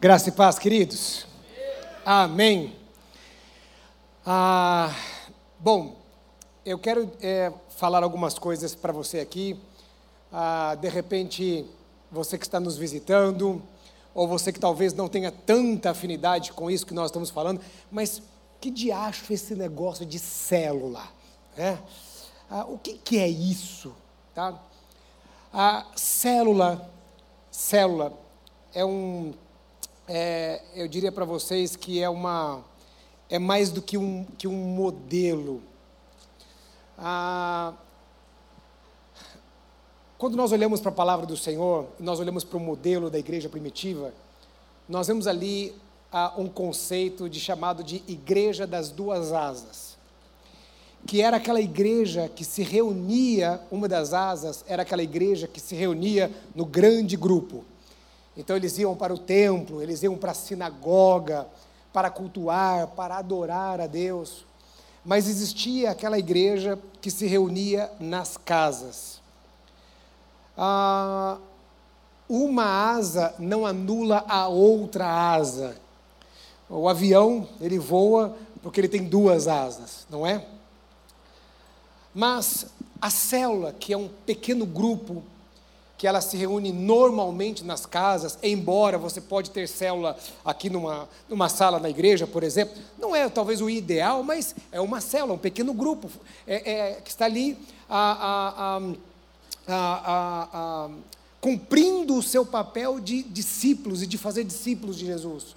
Graça e paz, queridos. Amém. Ah, bom, eu quero é, falar algumas coisas para você aqui. Ah, de repente, você que está nos visitando, ou você que talvez não tenha tanta afinidade com isso que nós estamos falando, mas que diacho esse negócio de célula? Né? Ah, o que, que é isso? Tá? A célula, célula é um é, eu diria para vocês que é uma é mais do que um, que um modelo. Ah, quando nós olhamos para a palavra do Senhor, nós olhamos para o modelo da igreja primitiva, nós vemos ali ah, um conceito de chamado de igreja das duas asas, que era aquela igreja que se reunia, uma das asas era aquela igreja que se reunia no grande grupo. Então eles iam para o templo, eles iam para a sinagoga, para cultuar, para adorar a Deus. Mas existia aquela igreja que se reunia nas casas. Ah, uma asa não anula a outra asa. O avião, ele voa porque ele tem duas asas, não é? Mas a célula, que é um pequeno grupo que ela se reúne normalmente nas casas, embora você pode ter célula aqui numa, numa sala na igreja, por exemplo, não é talvez o ideal, mas é uma célula, um pequeno grupo é, é, que está ali a, a, a, cumprindo o seu papel de discípulos e de fazer discípulos de Jesus.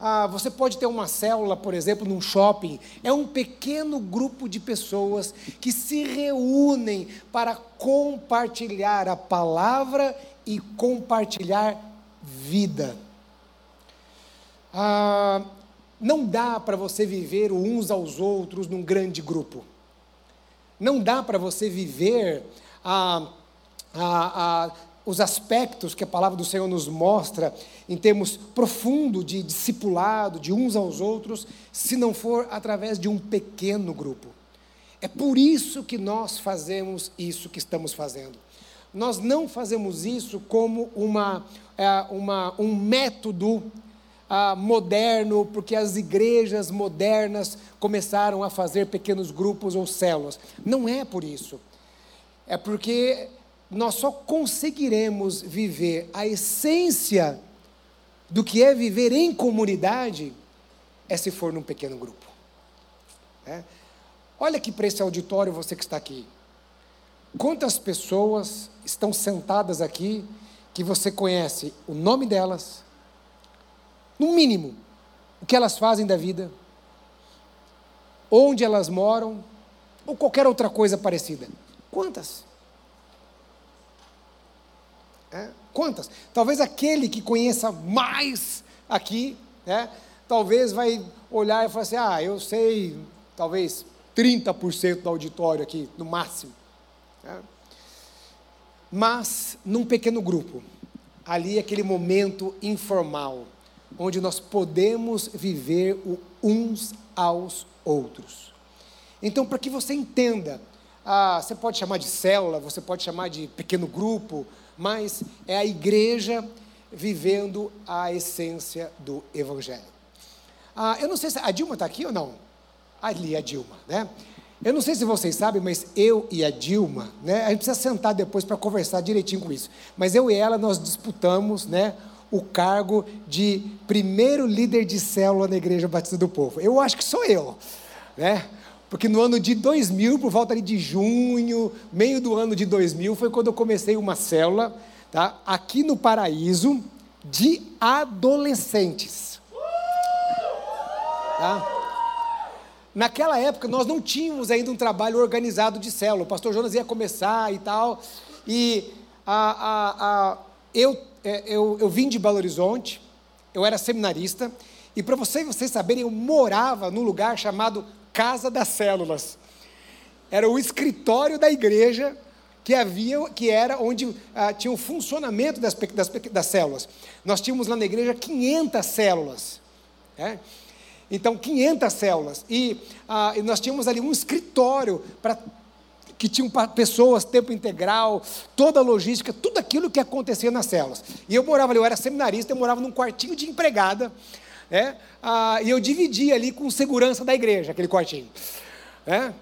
Ah, você pode ter uma célula, por exemplo, num shopping. É um pequeno grupo de pessoas que se reúnem para compartilhar a palavra e compartilhar vida. Ah, não dá para você viver uns aos outros num grande grupo. Não dá para você viver a, a, a os aspectos que a palavra do Senhor nos mostra em termos profundo de discipulado, de uns aos outros, se não for através de um pequeno grupo. É por isso que nós fazemos isso que estamos fazendo. Nós não fazemos isso como uma, é, uma um método ah, moderno, porque as igrejas modernas começaram a fazer pequenos grupos ou células. Não é por isso. É porque nós só conseguiremos viver a essência do que é viver em comunidade é se for num pequeno grupo. É? Olha aqui para esse auditório, você que está aqui. Quantas pessoas estão sentadas aqui que você conhece o nome delas, no mínimo, o que elas fazem da vida, onde elas moram, ou qualquer outra coisa parecida? Quantas? É? Quantas? Talvez aquele que conheça mais aqui, né, talvez vai olhar e falar assim: ah, eu sei, talvez 30% do auditório aqui, no máximo. É? Mas, num pequeno grupo, ali é aquele momento informal, onde nós podemos viver o uns aos outros. Então, para que você entenda, ah, você pode chamar de célula, você pode chamar de pequeno grupo, mas é a igreja vivendo a essência do Evangelho. Ah, eu não sei se a Dilma está aqui ou não. Ali a Dilma, né? Eu não sei se vocês sabem, mas eu e a Dilma, né? A gente precisa sentar depois para conversar direitinho com isso. Mas eu e ela nós disputamos, né? O cargo de primeiro líder de célula na Igreja Batista do Povo. Eu acho que sou eu, né? Porque no ano de 2000, por volta de junho, meio do ano de 2000, foi quando eu comecei uma célula, tá? aqui no Paraíso, de adolescentes. Tá? Naquela época, nós não tínhamos ainda um trabalho organizado de célula. O pastor Jonas ia começar e tal. E a, a, a, eu, é, eu, eu vim de Belo Horizonte, eu era seminarista. E para vocês, vocês saberem, eu morava num lugar chamado casa das células. Era o escritório da igreja que havia, que era onde ah, tinha o funcionamento das, das, das, células. Nós tínhamos lá na igreja 500 células. Né? Então, 500 células. E, ah, e nós tínhamos ali um escritório para que tinham pessoas, tempo integral, toda a logística, tudo aquilo que acontecia nas células. E eu morava ali, eu era seminarista, eu morava num quartinho de empregada, né? Ah, e eu dividia ali com segurança da igreja, aquele quartinho. Né?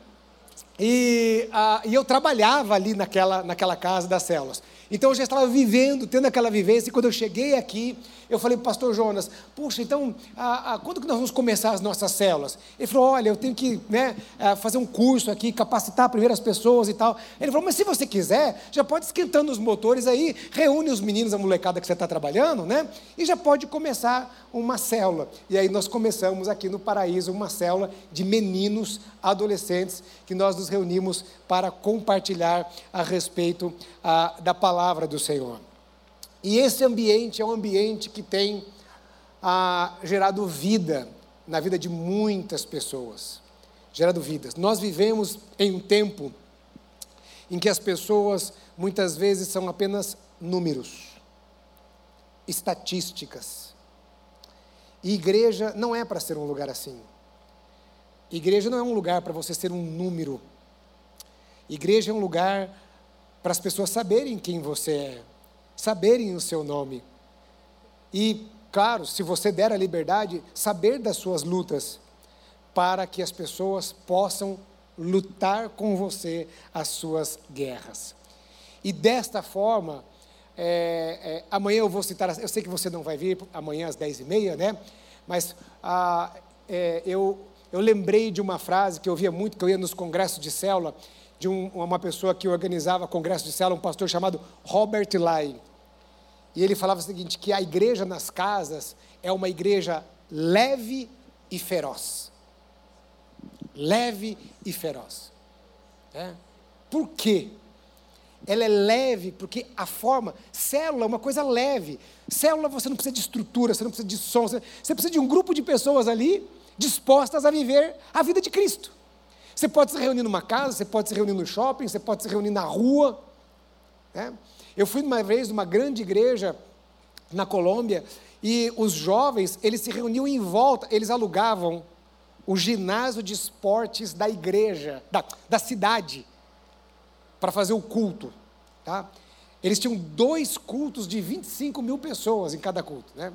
E, ah, e eu trabalhava ali naquela, naquela casa das células. Então eu já estava vivendo, tendo aquela vivência, e quando eu cheguei aqui, eu falei para o pastor Jonas, puxa, então, a, a, quando que nós vamos começar as nossas células? Ele falou, olha, eu tenho que né, fazer um curso aqui, capacitar primeiro as pessoas e tal. Ele falou, mas se você quiser, já pode esquentando os motores aí, reúne os meninos, a molecada que você está trabalhando, né? E já pode começar uma célula. E aí nós começamos aqui no Paraíso uma célula de meninos, adolescentes, que nós nos reunimos para compartilhar a respeito a, da palavra do Senhor. E esse ambiente é um ambiente que tem ah, gerado vida na vida de muitas pessoas. Gerado vidas. Nós vivemos em um tempo em que as pessoas muitas vezes são apenas números, estatísticas. E igreja não é para ser um lugar assim. Igreja não é um lugar para você ser um número. Igreja é um lugar para as pessoas saberem quem você é saberem o seu nome. E, claro, se você der a liberdade, saber das suas lutas, para que as pessoas possam lutar com você as suas guerras. E desta forma, é, é, amanhã eu vou citar, eu sei que você não vai vir amanhã às dez e meia, né? Mas ah, é, eu, eu lembrei de uma frase que eu via muito, que eu ia nos congressos de célula, de um, uma pessoa que organizava congresso de célula, um pastor chamado Robert Lai. E ele falava o seguinte: que a igreja nas casas é uma igreja leve e feroz. Leve e feroz. É? Por quê? Ela é leve porque a forma, célula é uma coisa leve. Célula você não precisa de estrutura, você não precisa de som, você precisa de um grupo de pessoas ali dispostas a viver a vida de Cristo. Você pode se reunir numa casa, você pode se reunir no shopping, você pode se reunir na rua. Né? Eu fui uma vez numa grande igreja na Colômbia e os jovens, eles se reuniam em volta, eles alugavam o ginásio de esportes da igreja, da, da cidade, para fazer o culto. Tá? Eles tinham dois cultos de 25 mil pessoas em cada culto. Né?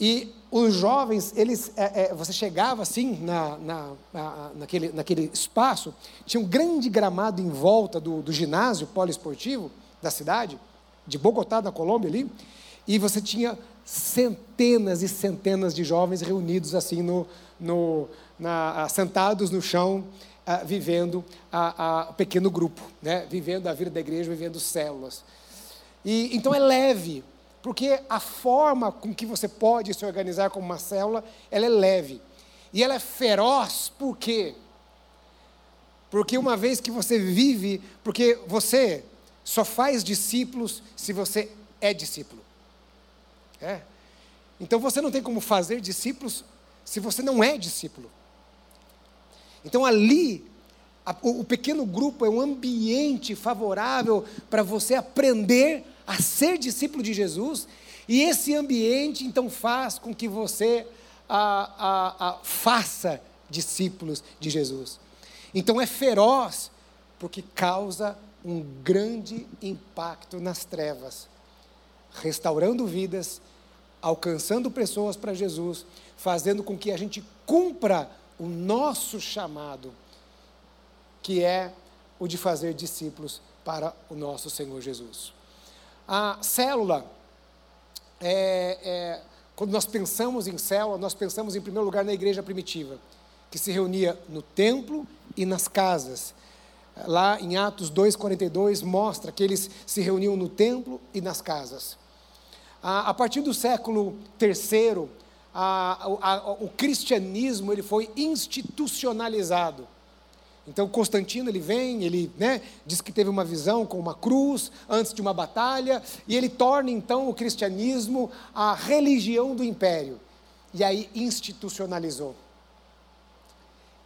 E os jovens, eles, é, é, você chegava assim na, na, na, naquele, naquele espaço, tinha um grande gramado em volta do, do ginásio poliesportivo da cidade, de Bogotá, na Colômbia ali, e você tinha centenas e centenas de jovens reunidos assim no, no na, sentados no chão, vivendo a, a, pequeno grupo, né? vivendo a vida da igreja, vivendo células. E então é leve, porque a forma com que você pode se organizar como uma célula, ela é leve. E ela é feroz, por quê? Porque uma vez que você vive, porque você só faz discípulos se você é discípulo. É. Então você não tem como fazer discípulos se você não é discípulo. Então ali, o, o pequeno grupo é um ambiente favorável para você aprender a ser discípulo de Jesus, e esse ambiente então faz com que você a, a, a, faça discípulos de Jesus. Então é feroz, porque causa um grande impacto nas trevas, restaurando vidas, alcançando pessoas para Jesus, fazendo com que a gente cumpra o nosso chamado, que é o de fazer discípulos para o nosso Senhor Jesus. A célula, é, é, quando nós pensamos em célula, nós pensamos em primeiro lugar na igreja primitiva, que se reunia no templo e nas casas. Lá em Atos 2,42 mostra que eles se reuniam no templo e nas casas. A, a partir do século III, a, a, o cristianismo ele foi institucionalizado. Então Constantino ele vem, ele né, diz que teve uma visão com uma cruz antes de uma batalha e ele torna então o cristianismo a religião do império e aí institucionalizou.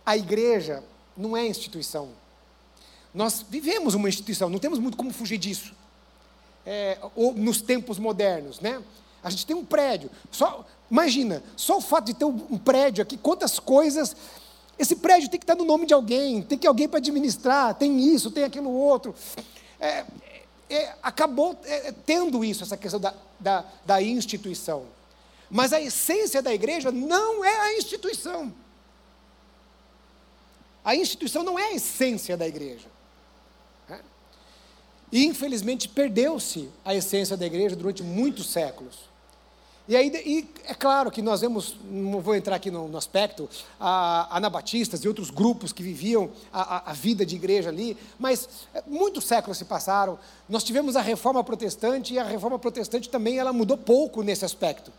A igreja não é instituição. Nós vivemos uma instituição, não temos muito como fugir disso. É, ou nos tempos modernos, né? A gente tem um prédio. Só imagina, só o fato de ter um prédio aqui, quantas coisas Esse prédio tem que estar no nome de alguém, tem que alguém para administrar, tem isso, tem aquilo outro. É, é, acabou é, tendo isso, essa questão da, da, da instituição. Mas a essência da igreja não é a instituição. A instituição não é a essência da igreja. Né? E, infelizmente, perdeu-se a essência da igreja durante muitos séculos. E aí, e é claro que nós vemos, não vou entrar aqui no, no aspecto, a, anabatistas e outros grupos que viviam a, a, a, vida de igreja ali, mas é, muitos séculos se passaram. Nós tivemos a reforma protestante e a reforma protestante também ela mudou pouco nesse aspecto.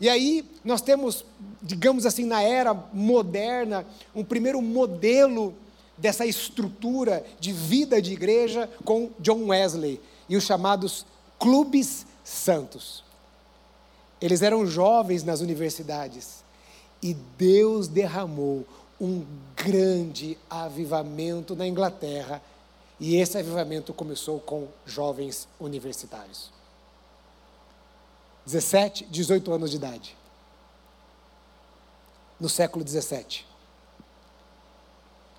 E aí nós temos, digamos assim, na era moderna, um primeiro modelo dessa estrutura de vida de igreja com John Wesley e os chamados clubes santos. Eles eram jovens nas universidades. E Deus derramou um grande avivamento na Inglaterra. E esse avivamento começou com jovens universitários. 17, 18 anos de idade. No século 17.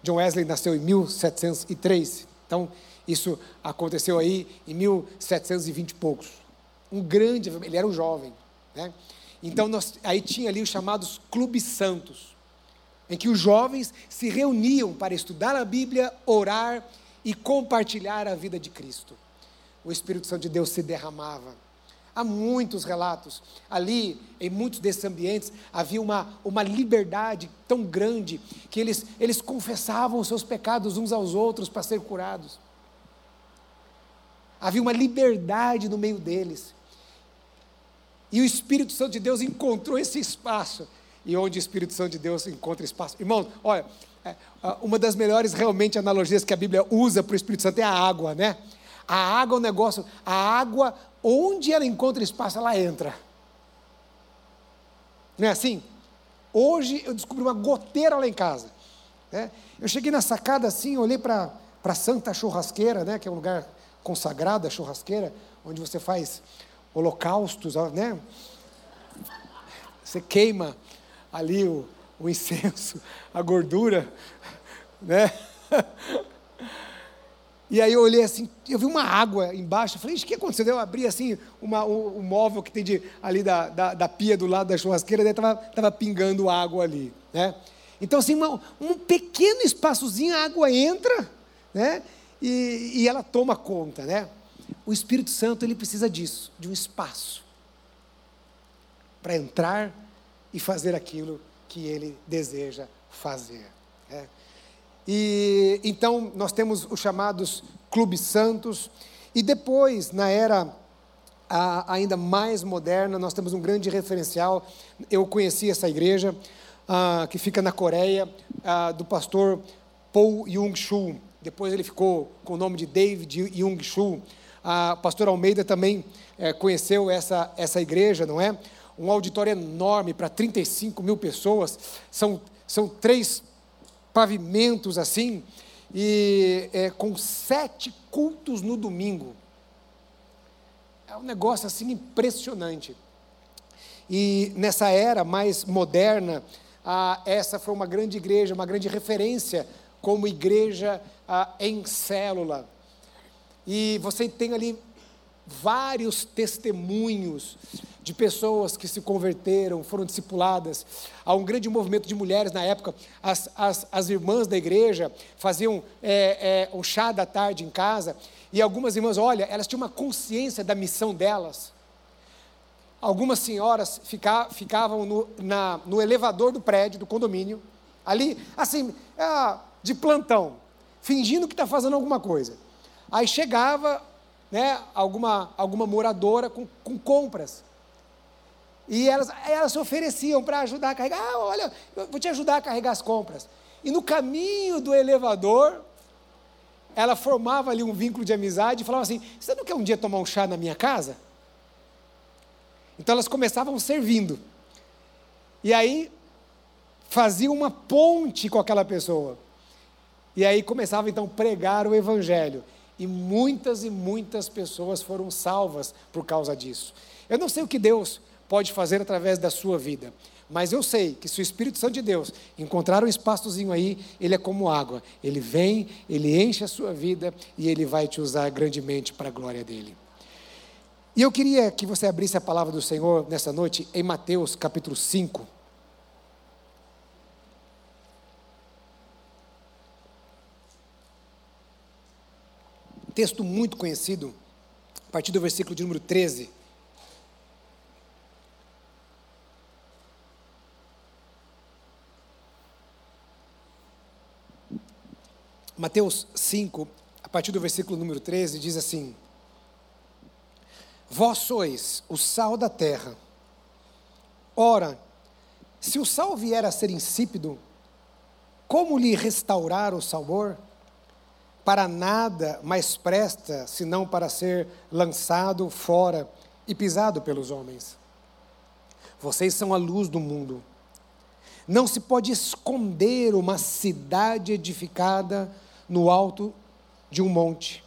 John Wesley nasceu em 1703. Então, isso aconteceu aí em 1720 e poucos. Um grande, ele era um jovem. Né? Então, nós, aí tinha ali os chamados clubes santos, em que os jovens se reuniam para estudar a Bíblia, orar e compartilhar a vida de Cristo. O Espírito Santo de Deus se derramava. Há muitos relatos. Ali, em muitos desses ambientes, havia uma, uma liberdade tão grande que eles, eles confessavam os seus pecados uns aos outros para ser curados. Havia uma liberdade no meio deles. E o Espírito Santo de Deus encontrou esse espaço. E onde o Espírito Santo de Deus encontra espaço. Irmãos, olha, é, uma das melhores realmente analogias que a Bíblia usa para o Espírito Santo é a água, né? A água é um negócio, a água, onde ela encontra espaço, ela entra. Não é assim? Hoje eu descobri uma goteira lá em casa. Né? Eu cheguei na sacada assim, olhei para a Santa Churrasqueira, né? que é um lugar consagrado, a churrasqueira, onde você faz holocaustos, né? Você queima ali o, o incenso, a gordura, né? E aí eu olhei assim, eu vi uma água embaixo, eu falei, o que aconteceu? Eu abri assim uma, o, o, móvel que tem de, ali da, da, da, pia do lado da churrasqueira, daí estava tava pingando água ali, né? Então assim, uma, um pequeno espaçozinho, a água entra, né? E, e ela toma conta, né? O Espírito Santo ele precisa disso, de um espaço para entrar e fazer aquilo que ele deseja fazer. Né? E então nós temos os chamados clubes santos e depois na era a, ainda mais moderna nós temos um grande referencial. Eu conheci essa igreja ah, que fica na Coreia ah, do pastor Paul Jung Shu. Depois ele ficou com o nome de David Jung Shu. A pastora Almeida também é, conheceu essa, essa igreja, não é? Um auditório enorme para 35 mil pessoas. São, são três pavimentos assim, e é, com sete cultos no domingo. É um negócio assim impressionante. E nessa era mais moderna, ah, essa foi uma grande igreja, uma grande referência como igreja ah, em célula. E você tem ali vários testemunhos de pessoas que se converteram, foram discipuladas. Há um grande movimento de mulheres na época. As, as, as irmãs da igreja faziam é, é, um chá da tarde em casa. E algumas irmãs, olha, elas tinham uma consciência da missão delas. Algumas senhoras fica, ficavam no, na, no elevador do prédio, do condomínio, ali, assim, é, de plantão, fingindo que está fazendo alguma coisa. Aí chegava né, alguma, alguma moradora com, com compras. E elas, elas se ofereciam para ajudar a carregar. Ah, olha, eu vou te ajudar a carregar as compras. E no caminho do elevador, ela formava ali um vínculo de amizade e falava assim: Você não quer um dia tomar um chá na minha casa? Então elas começavam servindo. E aí faziam uma ponte com aquela pessoa. E aí começava então a pregar o evangelho. E muitas e muitas pessoas foram salvas por causa disso. Eu não sei o que Deus pode fazer através da sua vida. Mas eu sei que se o Espírito Santo de Deus encontrar um espaçozinho aí, ele é como água. Ele vem, ele enche a sua vida e ele vai te usar grandemente para a glória dele. E eu queria que você abrisse a palavra do Senhor nessa noite em Mateus capítulo 5. Texto muito conhecido, a partir do versículo de número 13. Mateus 5, a partir do versículo número 13, diz assim: Vós sois o sal da terra. Ora, se o sal vier a ser insípido, como lhe restaurar o sabor? Para nada mais presta senão para ser lançado fora e pisado pelos homens. Vocês são a luz do mundo. Não se pode esconder uma cidade edificada no alto de um monte.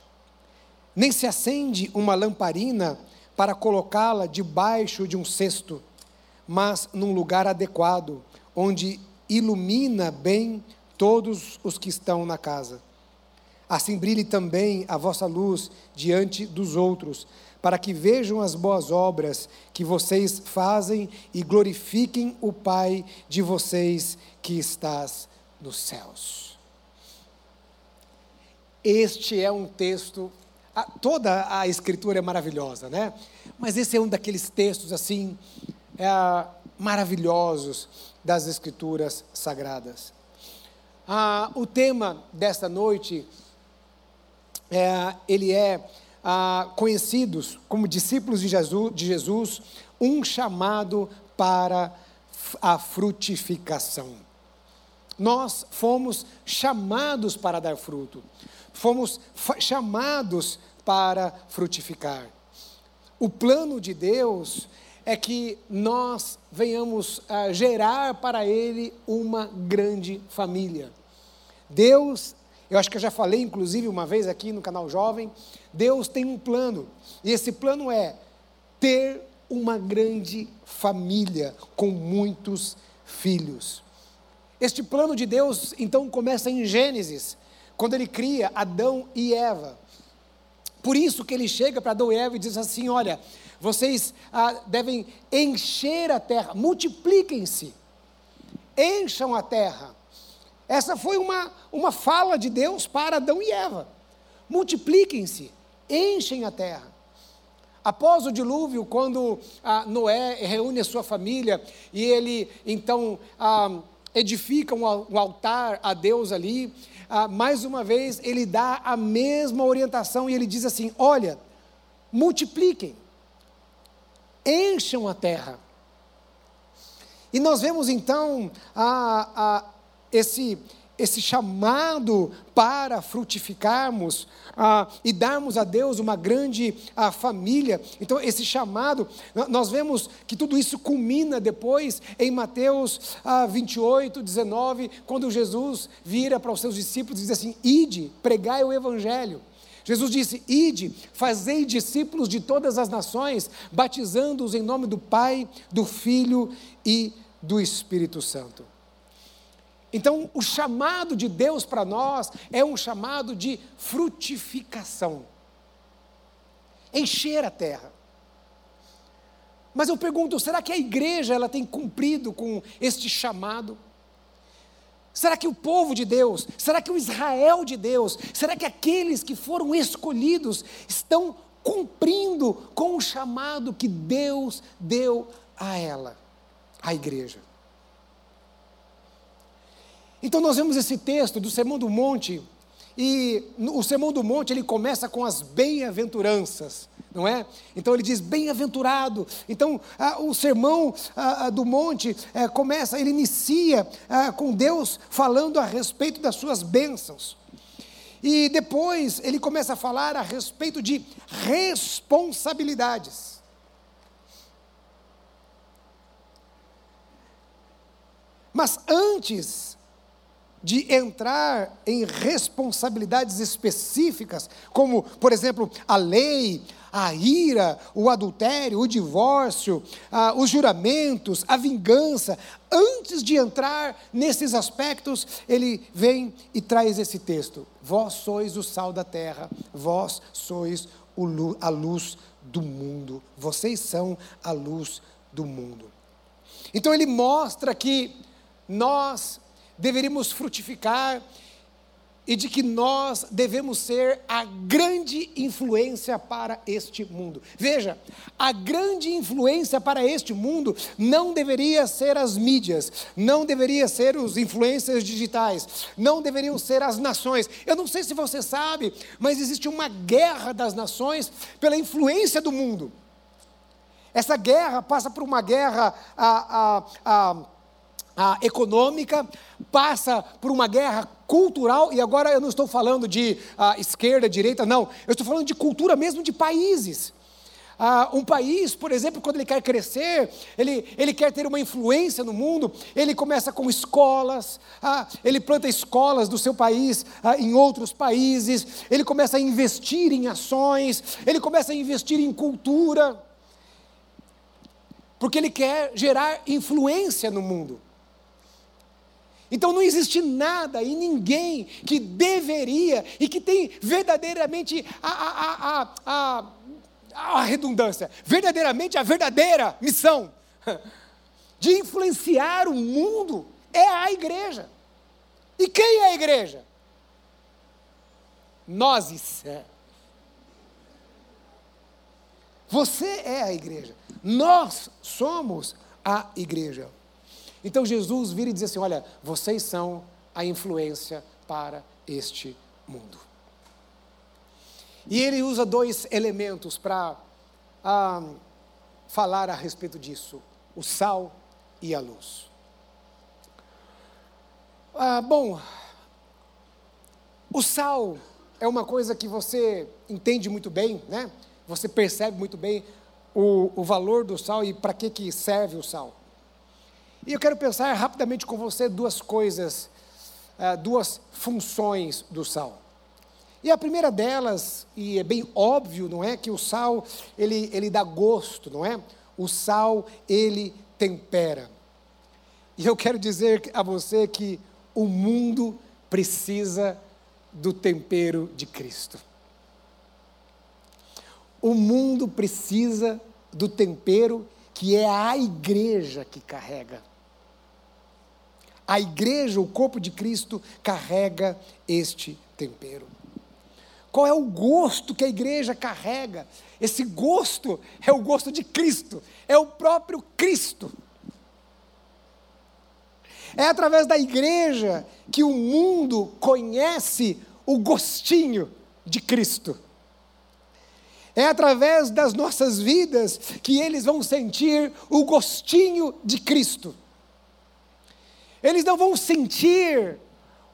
Nem se acende uma lamparina para colocá-la debaixo de um cesto, mas num lugar adequado, onde ilumina bem todos os que estão na casa. Assim brilhe também a vossa luz diante dos outros, para que vejam as boas obras que vocês fazem e glorifiquem o Pai de vocês que estás nos céus. Este é um texto, toda a escritura é maravilhosa, né? Mas esse é um daqueles textos assim, é, maravilhosos das escrituras sagradas. Ah, o tema desta noite, é, ele é ah, conhecidos como discípulos de Jesus, de Jesus, um chamado para a frutificação. Nós fomos chamados para dar fruto fomos chamados para frutificar. O plano de Deus é que nós venhamos a gerar para Ele uma grande família. Deus, eu acho que eu já falei, inclusive, uma vez aqui no canal Jovem, Deus tem um plano, e esse plano é ter uma grande família com muitos filhos. Este plano de Deus, então, começa em Gênesis, quando ele cria Adão e Eva. Por isso que ele chega para Adão e Eva e diz assim: Olha, vocês ah, devem encher a terra, multipliquem-se, encham a terra. Essa foi uma, uma fala de Deus para Adão e Eva. Multipliquem-se, enchem a terra. Após o dilúvio, quando ah, Noé reúne a sua família e ele então ah, edifica um, altar a Deus ali, ah, mais uma vez, ele dá a mesma orientação e ele diz assim: olha, multipliquem, encham a terra. E nós vemos então a, a, esse esse chamado para frutificarmos ah, e darmos a Deus uma grande ah, família. Então, esse chamado, nós vemos que tudo isso culmina depois em Mateus ah, 28, 19, quando Jesus vira para os seus discípulos e diz assim: Ide, pregai o Evangelho. Jesus disse: Ide, fazei discípulos de todas as nações, batizando-os em nome do Pai, do Filho e do Espírito Santo. Então, o chamado de Deus para nós é um chamado de frutificação. Encher a terra. Mas eu pergunto, será que a igreja ela tem cumprido com este chamado? Será que o povo de Deus, será que o Israel de Deus, será que aqueles que foram escolhidos estão cumprindo com o chamado que Deus deu a ela, a igreja? Então nós vemos esse texto do Sermão do Monte, e o Sermão do Monte ele começa com as bem-aventuranças, não é? Então ele diz bem-aventurado. Então o Sermão do Monte é, começa, ele inicia com Deus falando a respeito das suas bênçãos. E depois ele começa a falar a respeito de responsabilidades. Mas antes de entrar em responsabilidades específicas, como, por exemplo, a lei, a ira, o adultério, o divórcio, os juramentos, a vingança. Antes de entrar nesses aspectos, ele vem e traz esse texto: Vós sois o sal da terra, vós sois a luz do mundo, vocês são a luz do mundo. Então ele mostra que nós deveríamos frutificar e de que nós devemos ser a grande influência para este mundo. Veja, a grande influência para este mundo não deveria ser as mídias, não deveria ser os influencers digitais, não deveriam ser as nações. Eu não sei se você sabe, mas existe uma guerra das nações pela influência do mundo. Essa guerra passa por uma guerra a, a, a, a econômica, passa por uma guerra cultural, e agora eu não estou falando de uh, esquerda, direita, não, eu estou falando de cultura mesmo de países. Uh, um país, por exemplo, quando ele quer crescer, ele, ele quer ter uma influência no mundo, ele começa com escolas, uh, ele planta escolas do seu país em outros países, ele começa a investir em ações, ele começa a investir em cultura, porque ele quer gerar influência no mundo. Então não existe nada e ninguém que deveria e que tem verdadeiramente a, a, a, a, a redundância, verdadeiramente a verdadeira missão de influenciar o mundo é a igreja. E quem é a igreja? Nós. Você é a igreja. Nós somos a igreja. Então Jesus vira e diz assim: Olha, vocês são a influência para este mundo. E ele usa dois elementos para ah, falar a respeito disso: o sal e a luz. Ah, bom, o sal é uma coisa que você entende muito bem, né? Você percebe muito bem o, o valor do sal e para que, que serve o sal. E eu quero pensar rapidamente com você duas coisas, uh, duas funções do sal. E a primeira delas, e é bem óbvio, não é, que o sal, ele, ele dá gosto, não é? O sal, ele tempera. E eu quero dizer a você que o mundo precisa do tempero de Cristo. O mundo precisa do tempero que é a igreja que carrega. A igreja, o corpo de Cristo, carrega este tempero. Qual é o gosto que a igreja carrega? Esse gosto é o gosto de Cristo, é o próprio Cristo. É através da igreja que o mundo conhece o gostinho de Cristo. É através das nossas vidas que eles vão sentir o gostinho de Cristo. Eles não vão sentir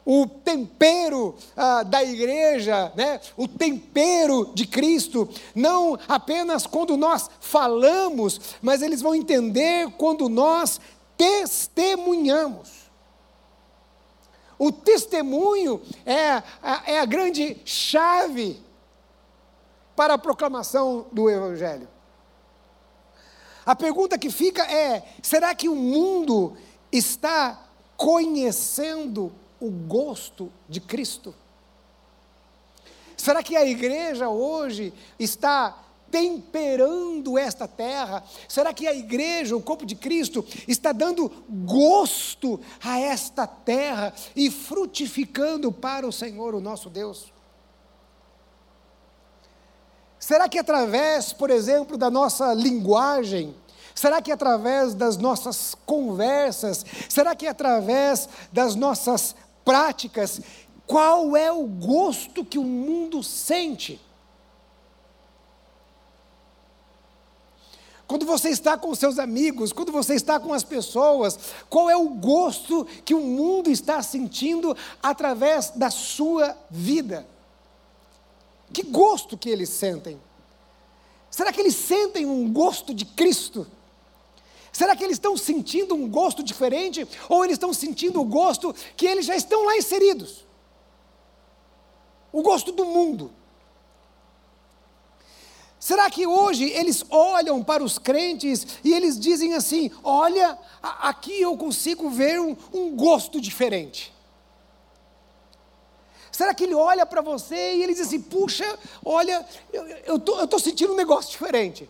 o tempero ah, da igreja, né? o tempero de Cristo, não apenas quando nós falamos, mas eles vão entender quando nós testemunhamos. O testemunho é a, é a grande chave para a proclamação do Evangelho. A pergunta que fica é: será que o mundo está conhecendo o gosto de Cristo? Será que a igreja hoje está temperando esta terra? Será que a igreja, o corpo de Cristo, está dando gosto a esta terra e frutificando para o Senhor, o nosso Deus? Será que através, por exemplo, da nossa linguagem, será que através das nossas conversas, será que através das nossas práticas, qual é o gosto que o mundo sente? Quando você está com seus amigos, quando você está com as pessoas, qual é o gosto que o mundo está sentindo através da sua vida? Que gosto que eles sentem? Será que eles sentem um gosto de Cristo? Será que eles estão sentindo um gosto diferente? Ou eles estão sentindo o gosto que eles já estão lá inseridos? O gosto do mundo. Será que hoje eles olham para os crentes e eles dizem assim: olha, aqui eu consigo ver um, um gosto diferente? Será que ele olha para você e ele diz assim: puxa, olha, eu estou sentindo um negócio diferente?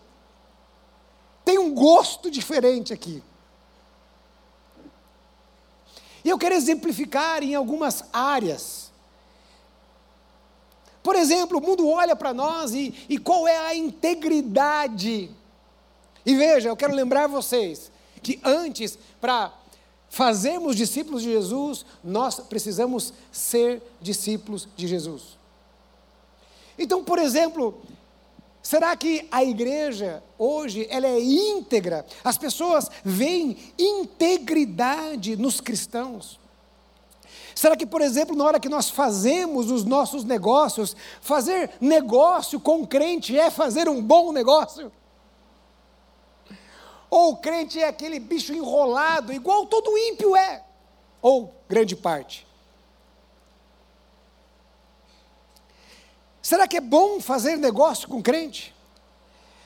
Tem um gosto diferente aqui. E eu quero exemplificar em algumas áreas. Por exemplo, o mundo olha para nós e, e qual é a integridade. E veja, eu quero lembrar vocês que antes, para fazermos discípulos de Jesus, nós precisamos ser discípulos de Jesus. Então, por exemplo, Será que a igreja hoje ela é íntegra? As pessoas veem integridade nos cristãos? Será que, por exemplo, na hora que nós fazemos os nossos negócios, fazer negócio com crente é fazer um bom negócio? Ou o crente é aquele bicho enrolado, igual todo ímpio é? Ou grande parte? Será que é bom fazer negócio com crente?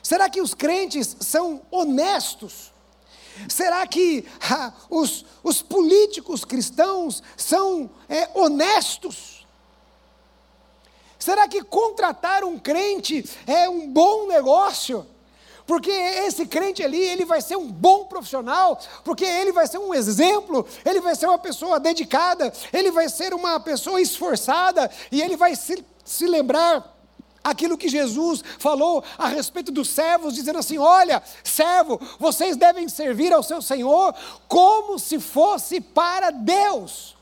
Será que os crentes são honestos? Será que ah, os, os, políticos cristãos são é, honestos? Será que contratar um crente é um bom negócio? Porque esse crente ali, ele vai ser um bom profissional, porque ele vai ser um exemplo, ele vai ser uma pessoa dedicada, ele vai ser uma pessoa esforçada, e ele vai se se lembrar aquilo que Jesus falou a respeito dos servos, dizendo assim: Olha, servo, vocês devem servir ao seu Senhor como se fosse para Deus.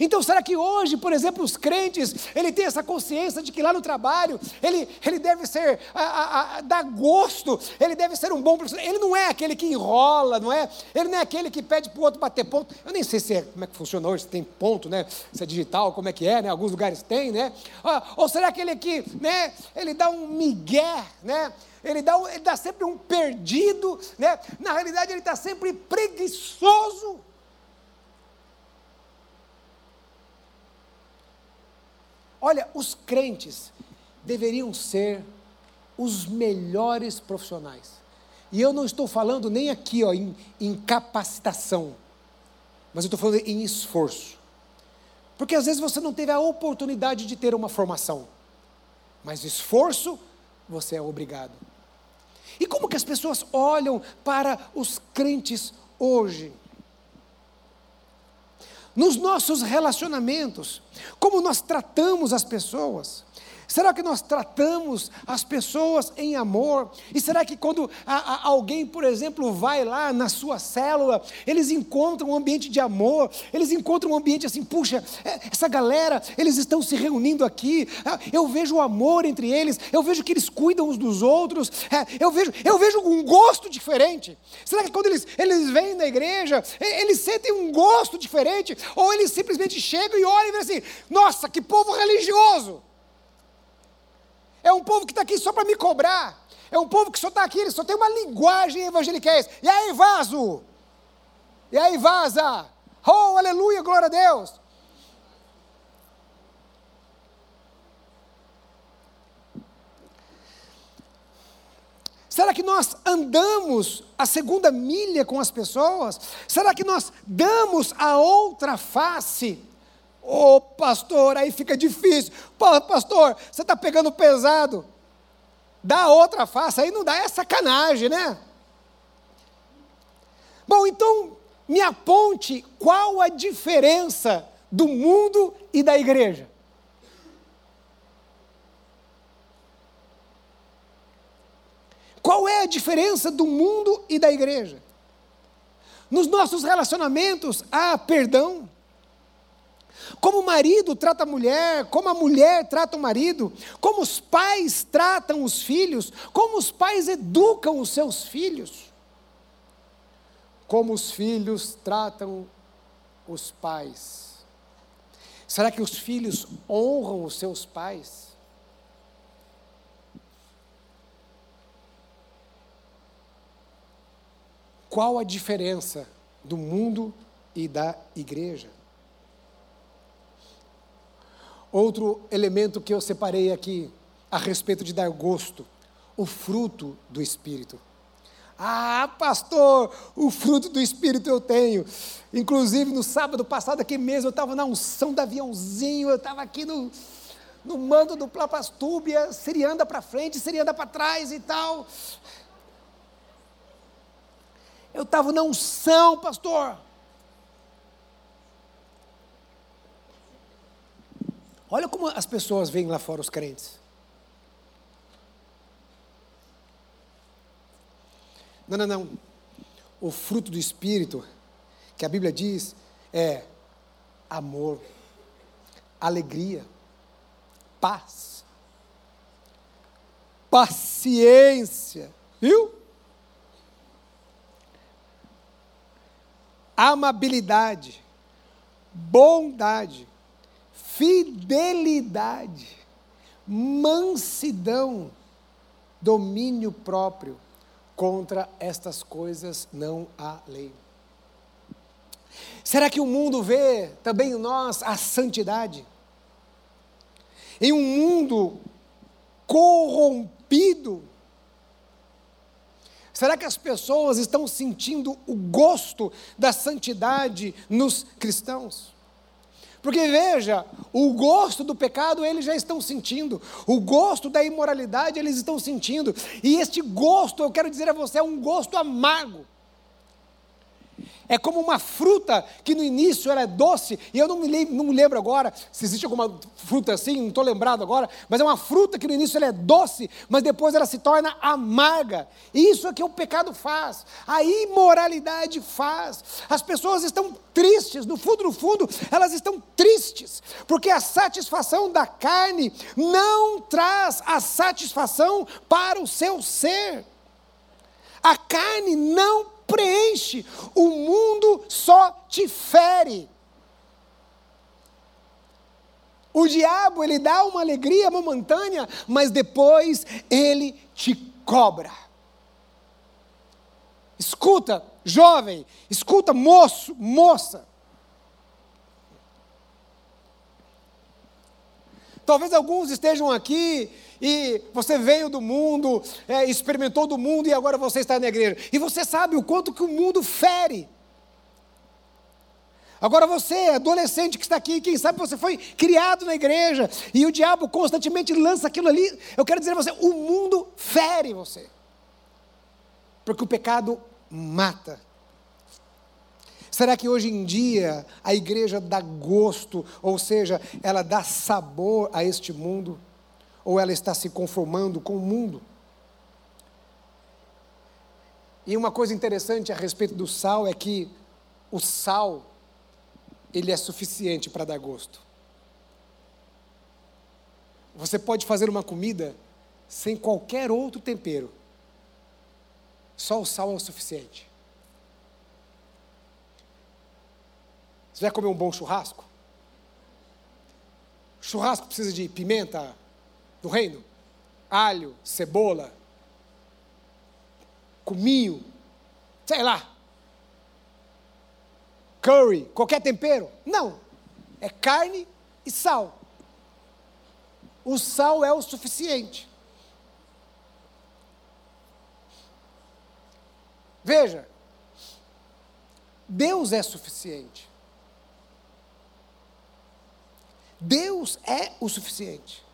Então, será que hoje, por exemplo, os crentes, ele tem essa consciência de que lá no trabalho, ele, ele deve ser, a, a, a, dar gosto, ele deve ser um bom profissional, ele não é aquele que enrola, não é? Ele não é aquele que pede para o outro bater ponto, eu nem sei se é, como é que funciona hoje, se tem ponto, né? Se é digital, como é que é, né? Alguns lugares tem, né? Ah, ou será que, né? Ele dá um migué, né? Ele dá, ele dá sempre um perdido, né? Na realidade, ele está sempre preguiçoso. Olha, os crentes deveriam ser os melhores profissionais. E eu não estou falando nem aqui ó, em, em capacitação, mas eu estou falando em esforço. Porque às vezes você não teve a oportunidade de ter uma formação, mas esforço você é obrigado. E como que as pessoas olham para os crentes hoje? nos nossos relacionamentos, como nós tratamos as pessoas. Será que nós tratamos as pessoas em amor? E será que quando a, a, alguém, por exemplo, vai lá na sua célula, eles encontram um ambiente de amor, eles encontram um ambiente assim, puxa, é, essa galera, eles estão se reunindo aqui, ah, eu vejo o amor entre eles, eu vejo que eles cuidam uns dos outros, é, eu, vejo, eu vejo um gosto diferente. Será que quando eles, eles vêm na igreja, eles sentem um gosto diferente? Ou eles simplesmente chegam e olham e veem assim, nossa, que povo religioso! É um povo que está aqui só para me cobrar. É um povo que só está aqui, ele só tem uma linguagem evangélica. E aí, vaso? E aí, vaza? Oh, aleluia, glória a Deus. Será que nós andamos a segunda milha com as pessoas? Será que nós damos a outra face? Ô oh, pastor, aí fica difícil. Pô, pastor, você está pegando pesado. Dá outra face, aí não dá, é sacanagem, né? Bom, então me aponte qual a diferença do mundo e da igreja. Qual é a diferença do mundo e da igreja? Nos nossos relacionamentos há perdão. Como o marido trata a mulher, como a mulher trata o marido, como os pais tratam os filhos, como os pais educam os seus filhos, como os filhos tratam os pais. Será que os filhos honram os seus pais? Qual a diferença do mundo e da igreja? Outro elemento que eu separei aqui a respeito de dar gosto, o fruto do Espírito. Ah, pastor, o fruto do Espírito eu tenho. Inclusive, no sábado passado, aqui mesmo, eu estava na unção do aviãozinho, eu estava aqui no, no mando do Plapastúbia, Siri anda para frente, Siri anda para trás e tal. Eu estava na unção, pastor. Olha como as pessoas veem lá fora os crentes. Não, não, não. O fruto do Espírito, que a Bíblia diz, é amor, alegria, paz, paciência, viu? Amabilidade, bondade, fidelidade, mansidão, domínio próprio. Contra estas coisas não há lei. Será que o mundo vê também em nós a santidade? Em um mundo corrompido, será que as pessoas estão sentindo o gosto da santidade nos cristãos? Porque veja, o gosto do pecado eles já estão sentindo, o gosto da imoralidade eles estão sentindo, e este gosto, eu quero dizer a você, é um gosto amargo. É como uma fruta que no início era doce, e eu não me, lembro, não me lembro agora se existe alguma fruta assim, não estou lembrado agora, mas é uma fruta que no início ela é doce, mas depois ela se torna amarga. Isso é que o pecado faz, a imoralidade faz. As pessoas estão tristes, no fundo, no fundo, elas estão tristes, porque a satisfação da carne não traz a satisfação para o seu ser. A carne não preenche, o mundo só te fere. O diabo, ele dá uma alegria momentânea, mas depois ele te cobra. Escuta, jovem, escuta, moço, moça. Talvez alguns estejam aqui e você veio do mundo, é, experimentou do mundo e agora você está na igreja. E você sabe o quanto que o mundo fere. Agora você, adolescente que está aqui, quem sabe você foi criado na igreja e o diabo constantemente lança aquilo ali. Eu quero dizer a você, o mundo fere você. Porque o pecado mata. Será que hoje em dia a igreja dá gosto, ou seja, ela dá sabor a este mundo? Ou ela está se conformando com o mundo. E uma coisa interessante a respeito do sal é que o sal ele é suficiente para dar gosto. Você pode fazer uma comida sem qualquer outro tempero. Só o sal é o suficiente. Você vai comer um bom churrasco? Churrasco precisa de pimenta, do reino? Alho, cebola, cominho, sei lá. Curry, qualquer tempero? Não. É carne e sal. O sal é o suficiente. Veja, Deus é suficiente. Deus é o suficiente.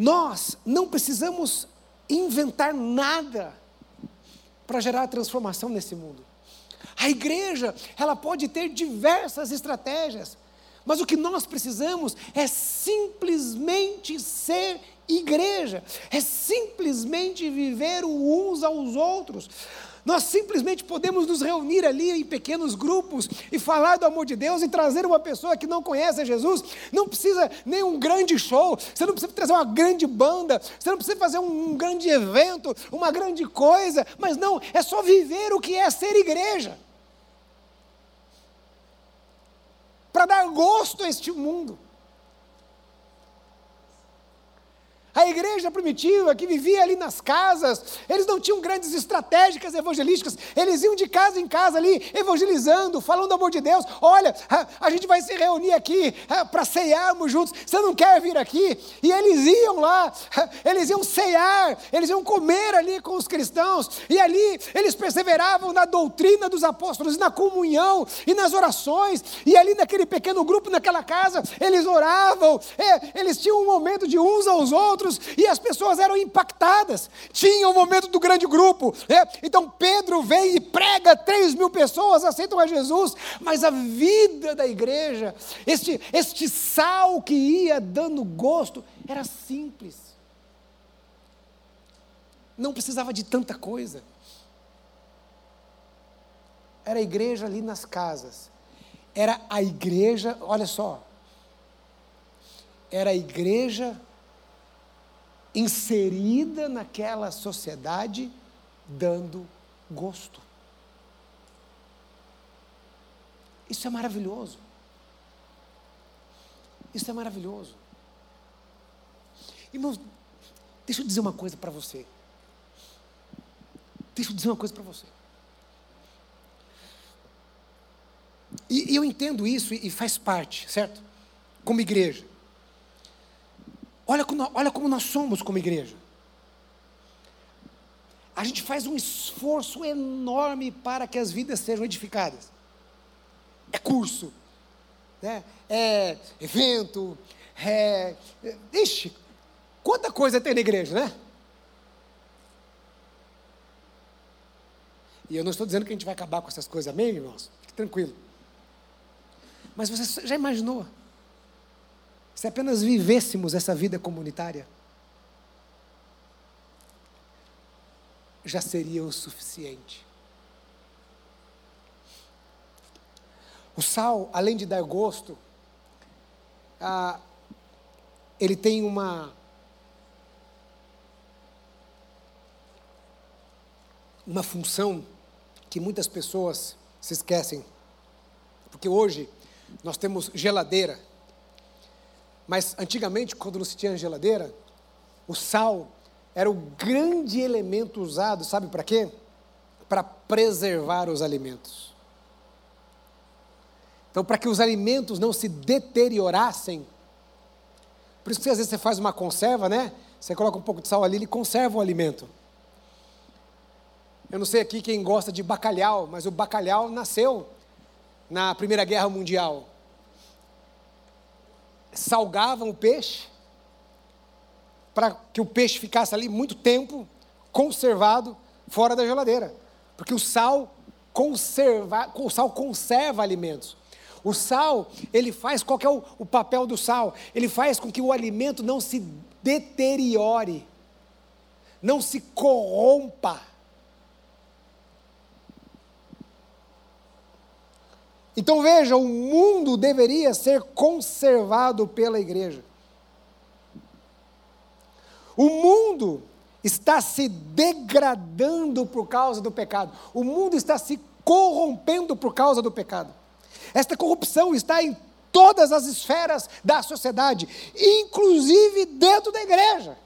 Nós não precisamos inventar nada para gerar transformação nesse mundo. A igreja, ela pode ter diversas estratégias, mas o que nós precisamos é simplesmente ser igreja, é simplesmente viver uns aos outros. Nós simplesmente podemos nos reunir ali em pequenos grupos e falar do amor de Deus e trazer uma pessoa que não conhece Jesus. Não precisa nem um grande show, você não precisa trazer uma grande banda, você não precisa fazer um grande evento, uma grande coisa, mas não, é só viver o que é ser igreja. Para dar gosto a este mundo. A igreja primitiva que vivia ali nas casas, eles não tinham grandes estratégicas evangelísticas, eles iam de casa em casa ali, evangelizando, falando do amor de Deus. Olha, a, gente vai se reunir aqui para ceiarmos juntos. Você não quer vir aqui? E eles iam lá, eles iam ceiar, eles iam comer ali com os cristãos, e ali eles perseveravam na doutrina dos apóstolos, na comunhão e nas orações, e ali naquele pequeno grupo, naquela casa, eles oravam, é, eles tinham um momento de uns aos outros, e as pessoas eram impactadas. Tinha o momento do grande grupo. É, então Pedro vem e prega, 3 mil pessoas aceitam a Jesus, mas a vida da igreja, este, este sal que ia dando gosto, era simples. Não precisava de tanta coisa. Era a igreja ali nas casas. Era a igreja, olha só, era a igreja inserida naquela sociedade, dando gosto. Isso é maravilhoso. Isso é maravilhoso. Irmãos, deixa eu dizer uma coisa para você. Deixa eu dizer uma coisa para você. E, e, eu entendo isso e, e faz parte, certo? Como igreja. Olha como, olha como nós somos como igreja. A gente faz um esforço enorme para que as vidas sejam edificadas. É curso, né? é evento, é. Ixi, quanta coisa tem na igreja, né? E eu não estou dizendo que a gente vai acabar com essas coisas, amém, irmãos? Fique tranquilo. Mas você já imaginou se apenas vivêssemos essa vida comunitária, já seria o suficiente. O sal, além de dar gosto, ah, ele tem uma uma função que muitas pessoas se esquecem, porque hoje nós temos geladeira mas antigamente, quando não se tinha geladeira, o sal era o grande elemento usado, sabe para quê? Para preservar os alimentos. Então, para que os alimentos não se deteriorassem, por isso que às vezes você faz uma conserva, né? Você coloca um pouco de sal ali, ele conserva o alimento. Eu não sei aqui quem gosta de bacalhau, mas o bacalhau nasceu na Primeira Guerra Mundial salgavam o peixe, para que o peixe ficasse ali muito tempo conservado fora da geladeira. Porque o sal conserva, o sal conserva alimentos. O sal, ele faz qual é o, o papel do sal? Ele faz com que o alimento não se deteriore, não se corrompa. Então veja, o mundo deveria ser conservado pela igreja. O mundo está se degradando por causa do pecado. O mundo está se corrompendo por causa do pecado. Esta corrupção está em todas as esferas da sociedade, inclusive dentro da igreja.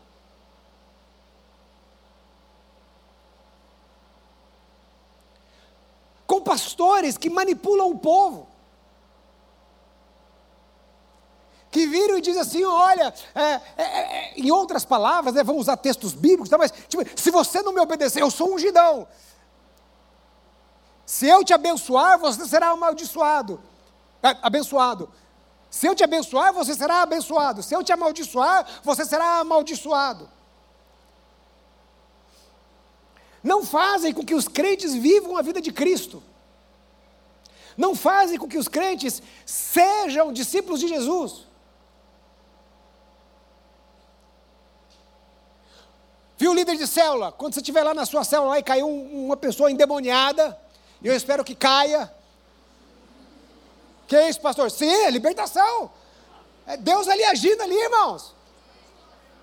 Com pastores que manipulam o povo. Que viram e dizem assim: olha, é, é, é, em outras palavras, né, vamos usar textos bíblicos, tá, mas tipo, se você não me obedecer, eu sou ungidão. Se eu te abençoar, você será amaldiçoado. É, abençoado. Se eu te abençoar, você será abençoado. Se eu te amaldiçoar, você será amaldiçoado. Não fazem com que os crentes vivam a vida de Cristo. Não fazem com que os crentes sejam discípulos de Jesus. Viu, líder de célula? Quando você estiver lá na sua célula e caiu uma pessoa endemoniada, eu espero que caia. Que é isso, pastor? Sim, é libertação. É Deus ali agindo ali, irmãos.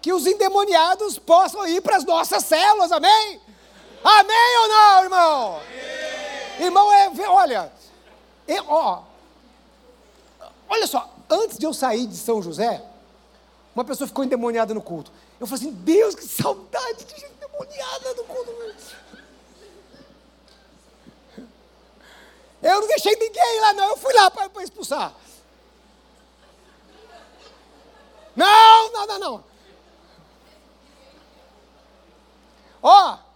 Que os endemoniados possam ir para as nossas células, amém? Amém ou não, irmão? Amém. Irmão, é, olha, é, ó, olha só, antes de eu sair de São José, uma pessoa ficou endemoniada no culto. Eu falei assim, Deus, que saudade de gente demoniada no culto. Eu não deixei ninguém lá, não. Eu fui lá para expulsar. Não, não, não, não. Ó.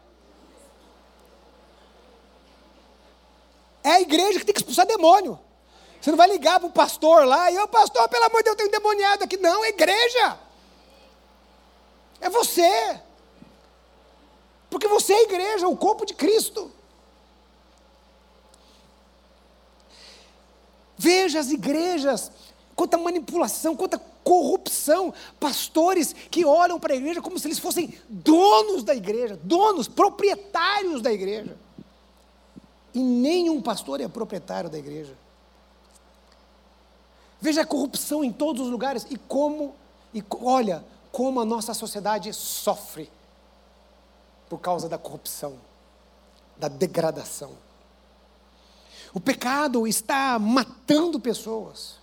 É a igreja que tem que expulsar demônio. Você não vai ligar para o pastor lá e, ô pastor, pelo amor de Deus, tem um demoniado aqui. Não, é igreja. É você. Porque você é a igreja, o corpo de Cristo. Veja as igrejas, quanta manipulação, quanta corrupção. Pastores que olham para a igreja como se eles fossem donos da igreja, donos, proprietários da igreja. E nenhum pastor é proprietário da igreja. Veja a corrupção em todos os lugares e como, e olha, como a nossa sociedade sofre por causa da corrupção, da degradação. O pecado está matando pessoas,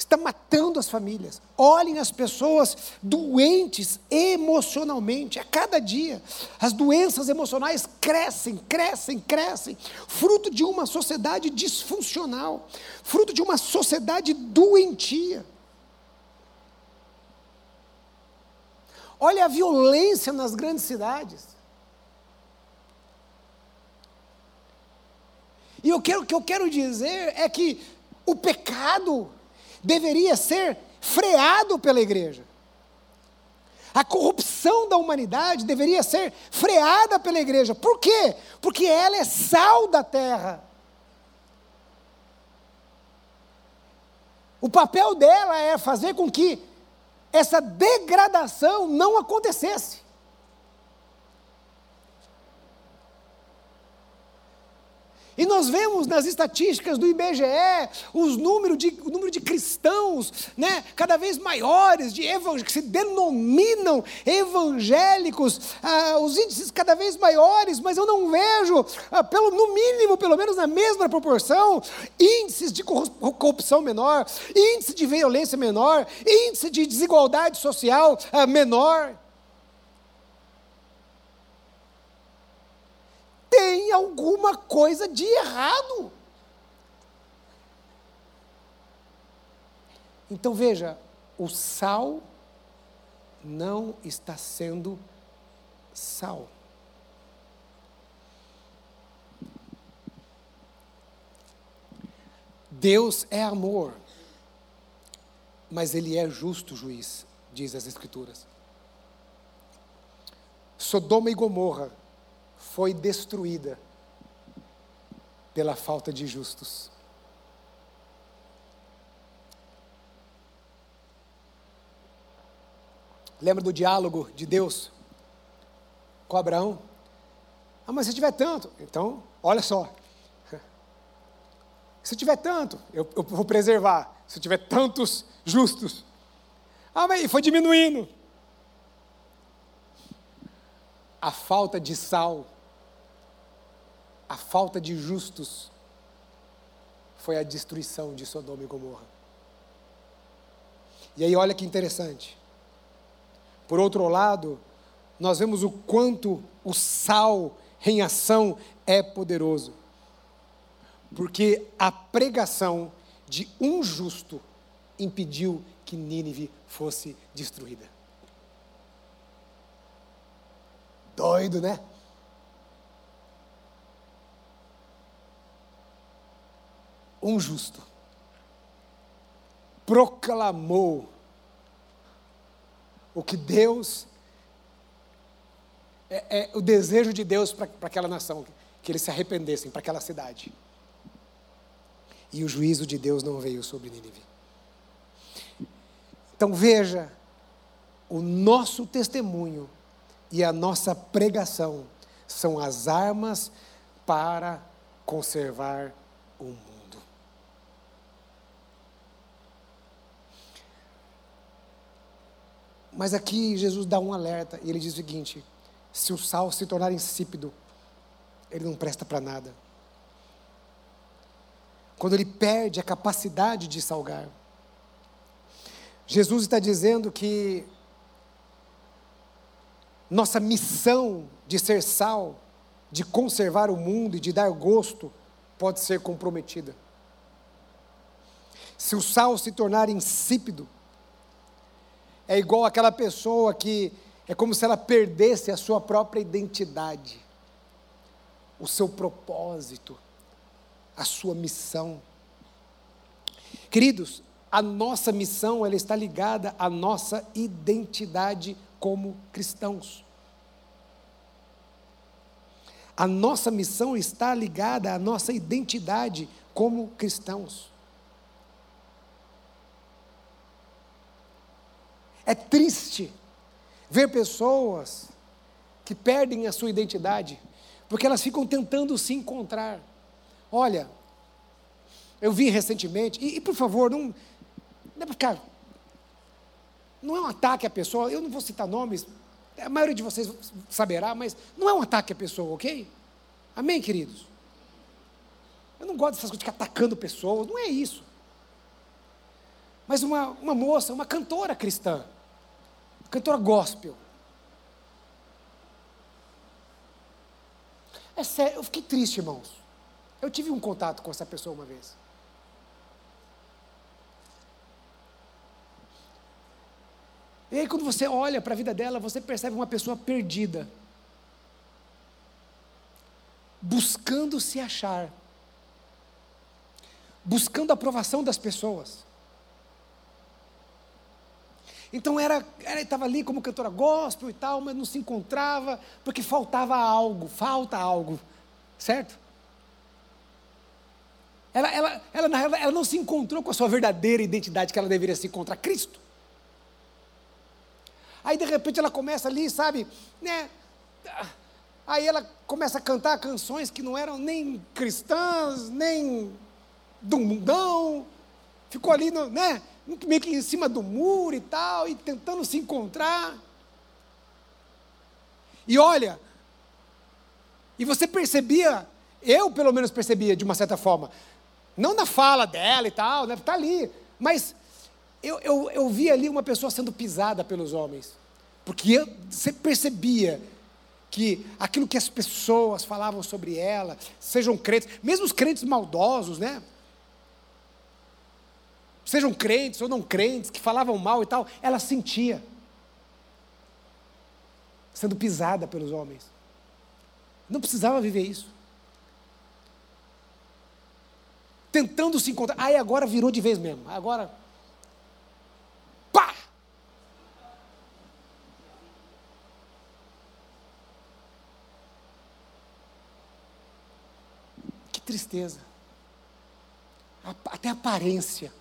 está matando as famílias. Olhem as pessoas doentes emocionalmente, a cada dia. As doenças emocionais crescem, crescem, crescem, fruto de uma sociedade disfuncional, fruto de uma sociedade doentia. Olha a violência nas grandes cidades. E o que eu quero dizer é que o pecado deveria ser freado pela igreja. A corrupção da humanidade deveria ser freada pela igreja. Por quê? Porque ela é sal da terra. O papel dela é fazer com que essa degradação não acontecesse. E nós vemos nas estatísticas do IBGE os número de, o número de cristãos né, cada vez maiores, de que se denominam evangélicos, ah, os índices cada vez maiores, mas eu não vejo, ah, pelo, no mínimo, pelo menos na mesma proporção, índices de corrupção menor, índice de violência menor, índice de desigualdade social ah, menor. Tem alguma coisa de errado. Então veja, o sal não está sendo sal. Deus é amor, mas Ele é justo juiz, diz as Escrituras. Sodoma e Gomorra foi destruída pela falta de justos. Lembra do diálogo de Deus com Abraão? Ah, mas se tiver tanto, então, olha só. Se tiver tanto, eu, eu vou preservar. Se tiver tantos justos. Ah, mas foi diminuindo a falta de sal, a falta de justos, foi a destruição de Sodoma e Gomorra. E aí, olha que interessante. Por outro lado, nós vemos o quanto o sal em ação é poderoso. Porque a pregação de um justo impediu que Nínive fosse destruída. Doido, né? Um justo proclamou o que Deus é, é o desejo de Deus para aquela nação, que eles se arrependessem, para aquela cidade. E o juízo de Deus não veio sobre Nínive. Então veja, o nosso testemunho e a nossa pregação são as armas para conservar o mundo. Mas aqui Jesus dá um alerta e ele diz o seguinte: se o sal se tornar insípido, ele não presta para nada. Quando ele perde a capacidade de salgar. Jesus está dizendo que nossa missão de ser sal, de conservar o mundo e de dar gosto, pode ser comprometida. Se o sal se tornar insípido, é igual aquela pessoa que é como se ela perdesse a sua própria identidade, o seu propósito, a sua missão. Queridos, a nossa missão ela está ligada à nossa identidade como cristãos. A nossa missão está ligada à nossa identidade como cristãos. É triste ver pessoas que perdem a sua identidade, porque elas ficam tentando se encontrar. Olha, eu vi recentemente, e, e por favor, não, é ficar não é um ataque à pessoa, eu não vou citar nomes, a maioria de vocês saberá, mas não é um ataque à pessoa, ok? Amém, queridos? Eu não gosto dessas coisas de ficar atacando pessoas, não é isso. Mas uma, uma moça, uma cantora cristã, cantora gospel. É sério, eu fiquei triste, irmãos. Eu tive um contato com essa pessoa uma vez. E aí, quando você olha para a vida dela, você percebe uma pessoa perdida, buscando se achar, buscando a aprovação das pessoas. Então era, ela estava ali como cantora gospel e tal, mas não se encontrava porque faltava algo, falta algo, certo? Ela, ela, ela, ela não se encontrou com a sua verdadeira identidade que ela deveria se encontrar, Cristo. Aí de repente ela começa ali, sabe, né? Aí ela começa a cantar canções que não eram nem cristãs, nem do mundão. Ficou ali, no, né? Meio que em cima do muro e tal, e tentando se encontrar. E olha, e você percebia, eu pelo menos percebia de uma certa forma, não na fala dela e tal, né? Está ali, mas eu, eu, eu vi ali uma pessoa sendo pisada pelos homens. Porque eu, você percebia que aquilo que as pessoas falavam sobre ela, sejam crentes, mesmo os crentes maldosos, né? Sejam crentes ou não crentes, que falavam mal e tal, ela sentia sendo pisada pelos homens. Não precisava viver isso. Tentando se encontrar. Aí agora virou de vez mesmo. Agora tristeza, até aparência.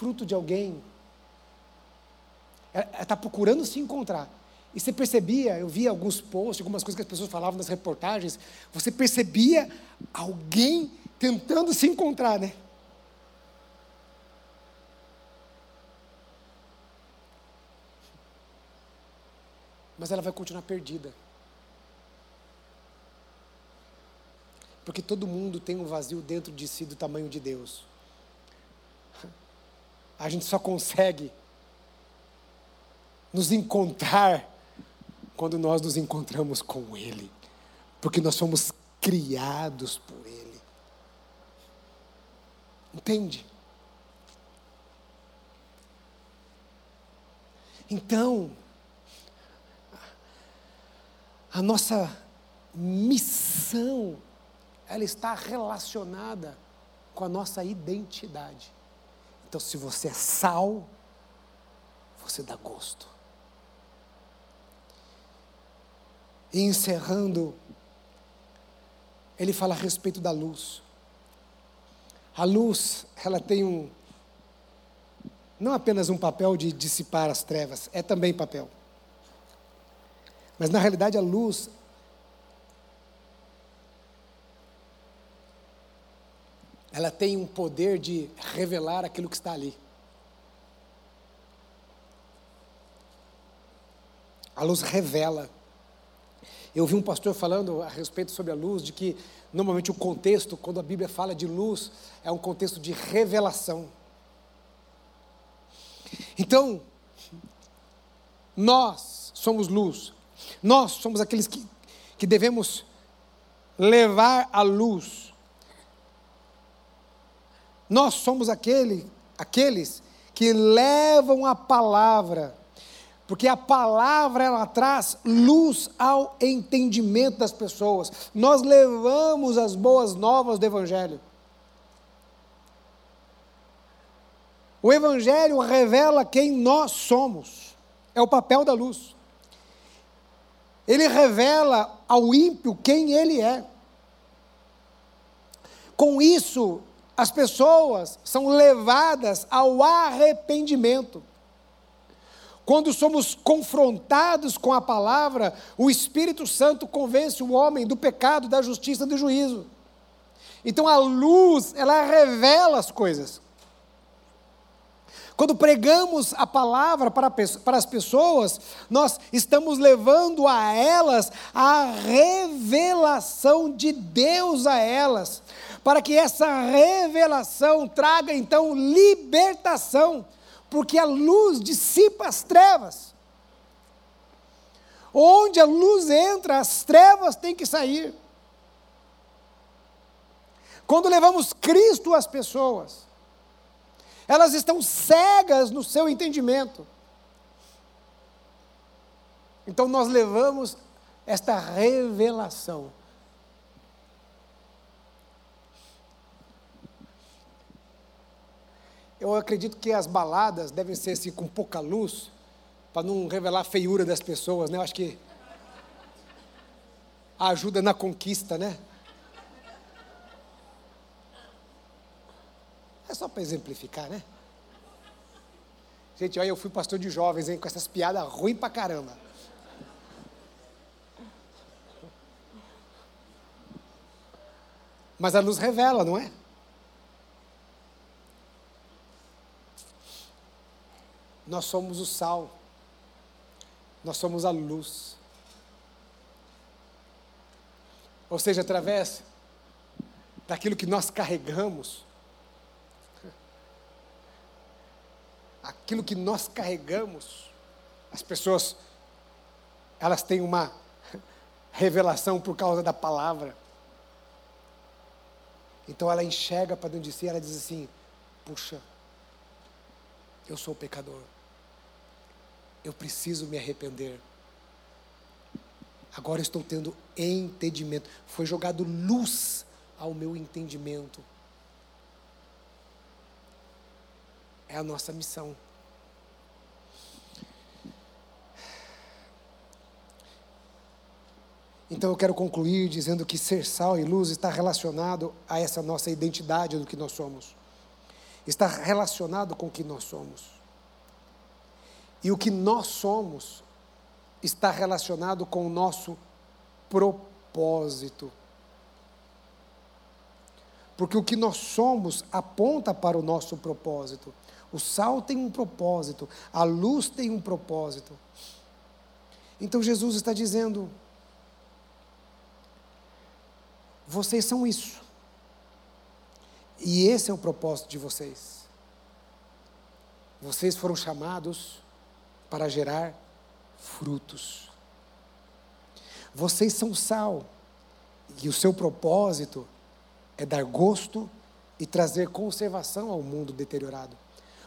Fruto de alguém. Ela está procurando se encontrar. E você percebia, eu via alguns posts, algumas coisas que as pessoas falavam nas reportagens, você percebia alguém tentando se encontrar, né? mas ela vai continuar perdida. Porque todo mundo tem um vazio dentro de si do tamanho de Deus. A gente só consegue nos encontrar quando nós nos encontramos com Ele, porque nós somos criados por Ele. Entende? Então, a nossa missão, ela está relacionada com a nossa identidade. Então, se você é sal, você dá gosto. E encerrando, ele fala a respeito da luz. A luz, ela tem um, não apenas um papel de dissipar as trevas, é também papel. Mas na realidade a luz ela tem um poder de revelar aquilo que está ali. A luz revela. Eu vi um pastor falando a respeito sobre a luz, de que normalmente o contexto, quando a Bíblia fala de luz, é um contexto de revelação. Então, nós somos luz, nós somos aqueles que, que devemos levar a luz. Nós somos aquele, aqueles que levam a palavra, porque a palavra ela traz luz ao entendimento das pessoas. Nós levamos as boas novas do Evangelho. O Evangelho revela quem nós somos, é o papel da luz. Ele revela ao ímpio quem ele é. Com isso, as pessoas são levadas ao arrependimento. Quando somos confrontados com a palavra, o Espírito Santo convence o homem do pecado, da justiça do juízo. Então a luz, ela revela as coisas. Quando pregamos a palavra para, as pessoas, nós estamos levando a elas a revelação de Deus a elas, para que essa revelação traga então libertação, porque a luz dissipa as trevas. Onde a luz entra, as trevas têm que sair. Quando levamos Cristo às pessoas, elas estão cegas no seu entendimento. Então nós levamos esta revelação. Eu acredito que as baladas devem ser assim, com pouca luz, para não revelar a feiura das pessoas, né? Eu acho que ajuda na conquista, né? É só para exemplificar, né? Gente, olha, eu fui pastor de jovens, hein, com essas piadas ruins pra caramba. Mas a luz revela, não é? Nós somos o sal. Nós somos a luz. Ou seja, através daquilo que nós carregamos, aquilo que nós carregamos, as pessoas, elas têm uma revelação por causa da palavra. Então ela enxerga para dentro de si, ela diz assim: puxa, eu sou pecador, eu preciso me arrepender. Agora estou tendo entendimento. Foi jogado luz ao meu entendimento. É a nossa missão. Então eu quero concluir dizendo que ser sal e luz está relacionado a essa nossa identidade do que nós somos. Está relacionado com o que nós somos. E o que nós somos está relacionado com o nosso propósito. Porque o que nós somos aponta para o nosso propósito. O sal tem um propósito, a luz tem um propósito. Então Jesus está dizendo: vocês são isso. E esse é o propósito de vocês. Vocês foram chamados para gerar frutos. Vocês são sal, e o seu propósito é dar gosto e trazer conservação ao mundo deteriorado.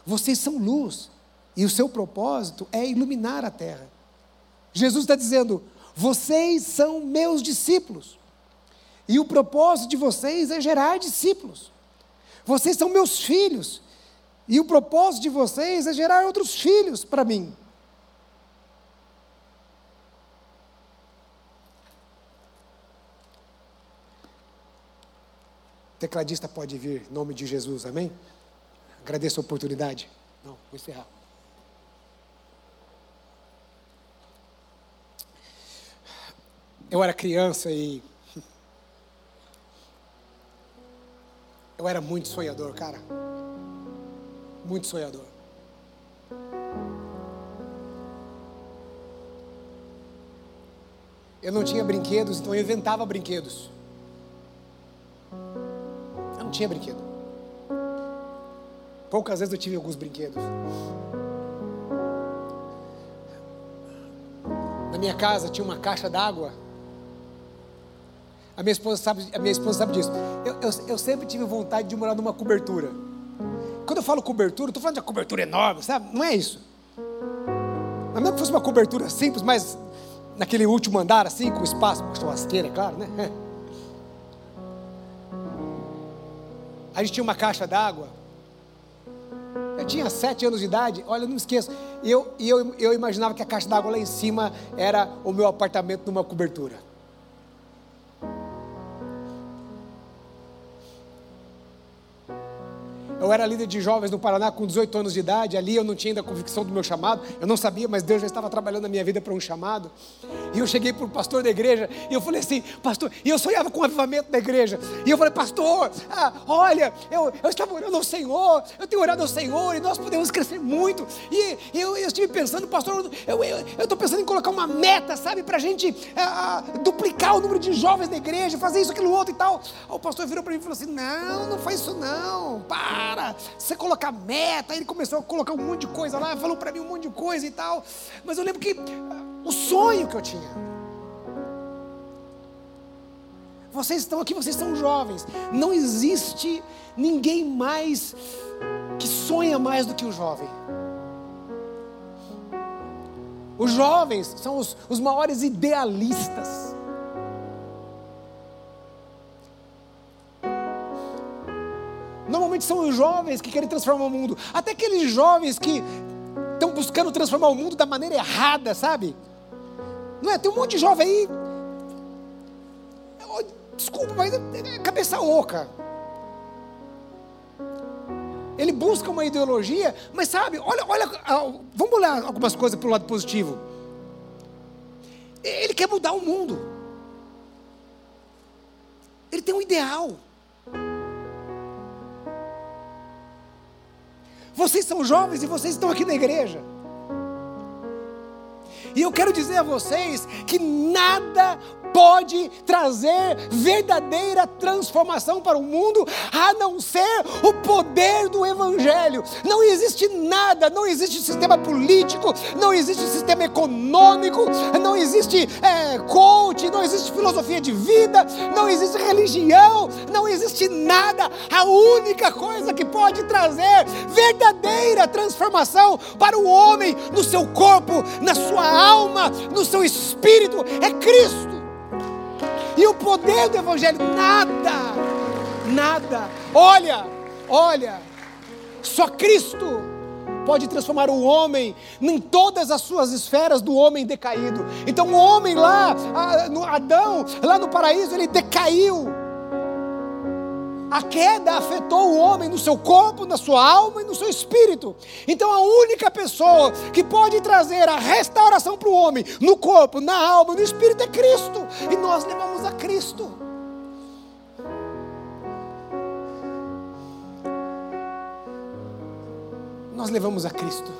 Vocês são luz e o seu propósito é iluminar a terra. Jesus está dizendo: vocês são meus discípulos e o propósito de vocês é gerar discípulos. Vocês são meus filhos e o propósito de vocês é gerar outros filhos para mim. Tecladista pode vir, em nome de Jesus, amém? Agradeço a oportunidade. Não, vou encerrar. Eu era criança e. Eu era muito sonhador, cara. Muito sonhador. Eu não tinha brinquedos, então eu inventava brinquedos. Eu não tinha brinquedo. Poucas vezes eu tive alguns brinquedos. Na minha casa tinha uma caixa d'água. A minha esposa sabe, a minha esposa sabe disso. Eu, eu, eu sempre tive vontade de morar numa cobertura. Quando eu falo cobertura, estou falando de uma cobertura enorme, sabe? Não é isso. Mas mesmo que fosse uma cobertura simples, mas naquele último andar, assim, com espaço, uma churrasqueira, é claro, né? A gente tinha uma caixa d'água eu tinha sete anos de idade, olha, não esqueço. E eu, eu, eu imaginava que a caixa d'água lá em cima era o meu apartamento numa cobertura. Eu era líder de jovens no Paraná com 18 anos de idade. Ali eu não tinha ainda a convicção do meu chamado. Eu não sabia, mas Deus já estava trabalhando na minha vida para um chamado. E eu cheguei para o pastor da igreja e eu falei assim, pastor, e eu sonhava com o avivamento da igreja. E eu falei, pastor, ah, olha, eu, eu estava orando ao Senhor, eu tenho orado ao Senhor e nós podemos crescer muito. E eu, eu estive pensando, pastor, eu estou pensando em colocar uma meta, sabe, para a gente ah, duplicar o número de jovens da igreja, fazer isso, aquilo, outro e tal. O pastor virou para mim e falou assim: não, não faz isso não, para para você colocar meta. Aí ele começou a colocar um monte de coisa lá, falou para mim um monte de coisa e tal. Mas eu lembro que o sonho que eu tinha. Vocês estão aqui, vocês são jovens. Não existe ninguém mais que sonha mais do que o jovem. Os jovens são os, os maiores idealistas. Normalmente são os jovens que querem transformar o mundo. Até aqueles jovens que estão buscando transformar o mundo da maneira errada, sabe? Não é? Tem um monte de jovem aí. Desculpa, mas é cabeça oca. Ele busca uma ideologia, mas sabe, olha, olha, ah, vamos olhar algumas coisas para o lado positivo. Ele quer mudar o mundo. Ele tem um ideal. Vocês são jovens e vocês estão aqui na igreja. E eu quero dizer a vocês que nada pode trazer verdadeira transformação para o mundo a não ser o poder do Evangelho. Não existe nada, não existe sistema político, não existe sistema econômico, não existe é, coach, não existe filosofia de vida, não existe religião, não existe nada. A única coisa que pode trazer verdadeira transformação para o homem no seu corpo, na sua alma, no seu espírito é Cristo. E o poder do Evangelho, nada, nada. Olha, olha, só Cristo pode transformar o homem em todas as suas esferas do homem decaído. Então o homem lá, no Adão, lá no paraíso, ele decaiu. A queda afetou o homem no seu corpo, na sua alma e no seu espírito. Então a única pessoa que pode trazer a restauração para o homem, no corpo, na alma, no espírito, é Cristo. E nós levamos a Cristo. Nós levamos a Cristo.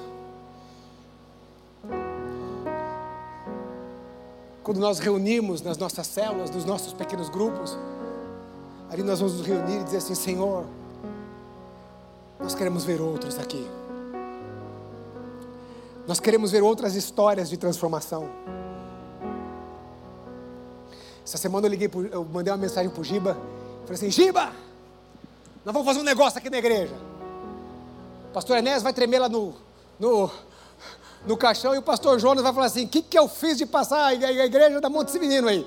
Quando nós reunimos nas nossas células, nos nossos pequenos grupos, Ali nós vamos nos reunir e dizer assim: Senhor, nós queremos ver outros aqui. Nós queremos ver outras histórias de transformação. Essa semana eu liguei, eu mandei uma mensagem para o Giba. Falei assim: Giba, nós vamos fazer um negócio aqui na igreja. O pastor Enéas vai tremer lá no, no, no caixão e o pastor Jonas vai falar assim: O que, que eu fiz de passar a igreja da Monte menino aí?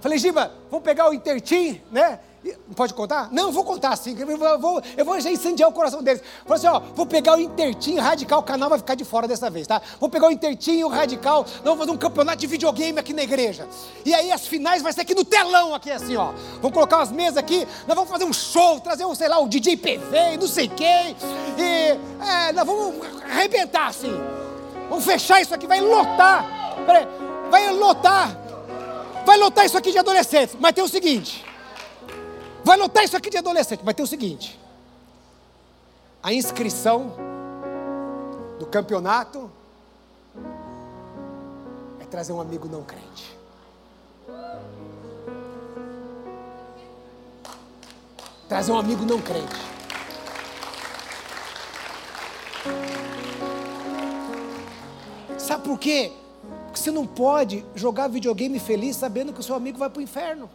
Falei, Giba, vamos pegar o Intertim, né? Pode contar? Não, vou contar sim. Eu vou, eu vou já incendiar o coração deles. Falei assim: ó, vou pegar o Intertim Radical, o canal vai ficar de fora dessa vez, tá? Vou pegar o Intertim o Radical, nós vamos fazer um campeonato de videogame aqui na igreja. E aí as finais vai ser aqui no telão, aqui assim, ó. Vamos colocar umas mesas aqui, nós vamos fazer um show, trazer um, sei lá, o DJ PV, não sei quem. E é, nós vamos arrebentar assim. Vamos fechar isso aqui, vai lotar. Peraí, vai lotar Vai lotar isso aqui de adolescentes, mas tem o seguinte. Vai lotar isso aqui de adolescente, mas tem o seguinte. A inscrição do campeonato é trazer um amigo não crente. Trazer um amigo não crente. Sabe por quê? Você não pode jogar videogame feliz sabendo que o seu amigo vai para o inferno.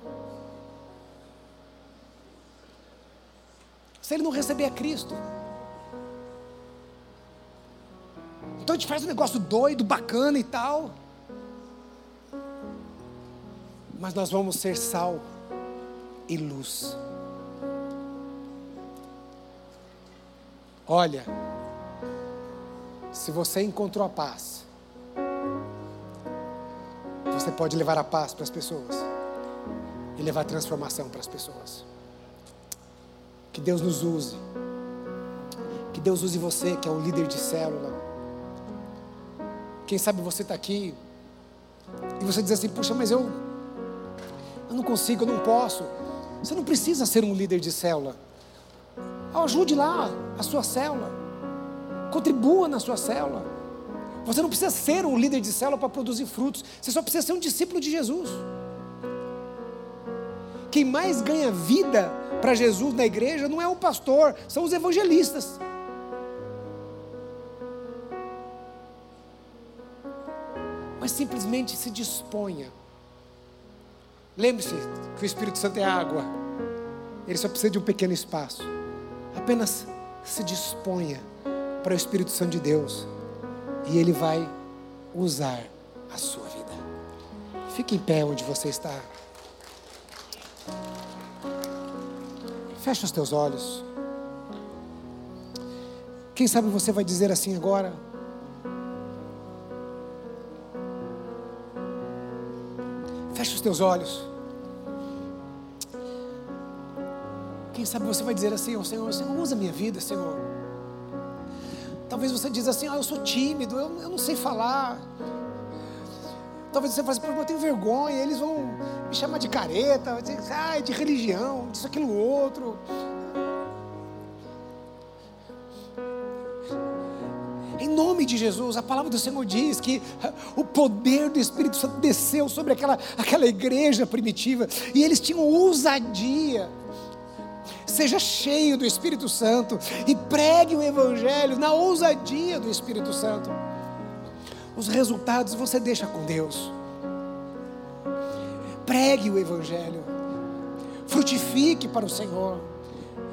Se ele não receber a Cristo. Então a gente faz um negócio doido, bacana e tal. Mas nós vamos ser sal e luz. Olha, se você encontrou a paz, você pode levar a paz para as pessoas e levar transformação para as pessoas. Que Deus nos use. Que Deus use você, que é o líder de célula. Quem sabe você está aqui e você diz assim: Puxa, mas eu, eu não consigo, eu não posso. Você não precisa ser um líder de célula. Ajude lá a sua célula. Contribua na sua célula. Você não precisa ser um líder de célula para produzir frutos. Você só precisa ser um discípulo de Jesus. Quem mais ganha vida para Jesus na igreja não é o pastor, são os evangelistas. Mas simplesmente se disponha. Lembre-se que o Espírito Santo é água. Ele só precisa de um pequeno espaço. Apenas se disponha para o Espírito Santo de Deus e Ele vai usar a sua vida. Fique em pé onde você está. Feche os teus olhos. Quem sabe você vai dizer assim agora? Feche os teus olhos. Quem sabe você vai dizer assim, oh, Senhor, Senhor, usa minha vida, Senhor. Talvez você diz assim, ah, eu sou tímido, eu, eu não sei falar. Talvez você fale assim, eu tenho vergonha, eles vão me chamar de careta, dizer, ah, de religião, disso, aquilo, outro. Em nome de Jesus, a palavra do Senhor diz que o poder do Espírito Santo desceu sobre aquela, aquela igreja primitiva e eles tinham ousadia seja cheio do Espírito Santo e pregue o Evangelho na ousadia do Espírito Santo. Os resultados você deixa com Deus. Pregue o Evangelho, frutifique para o Senhor,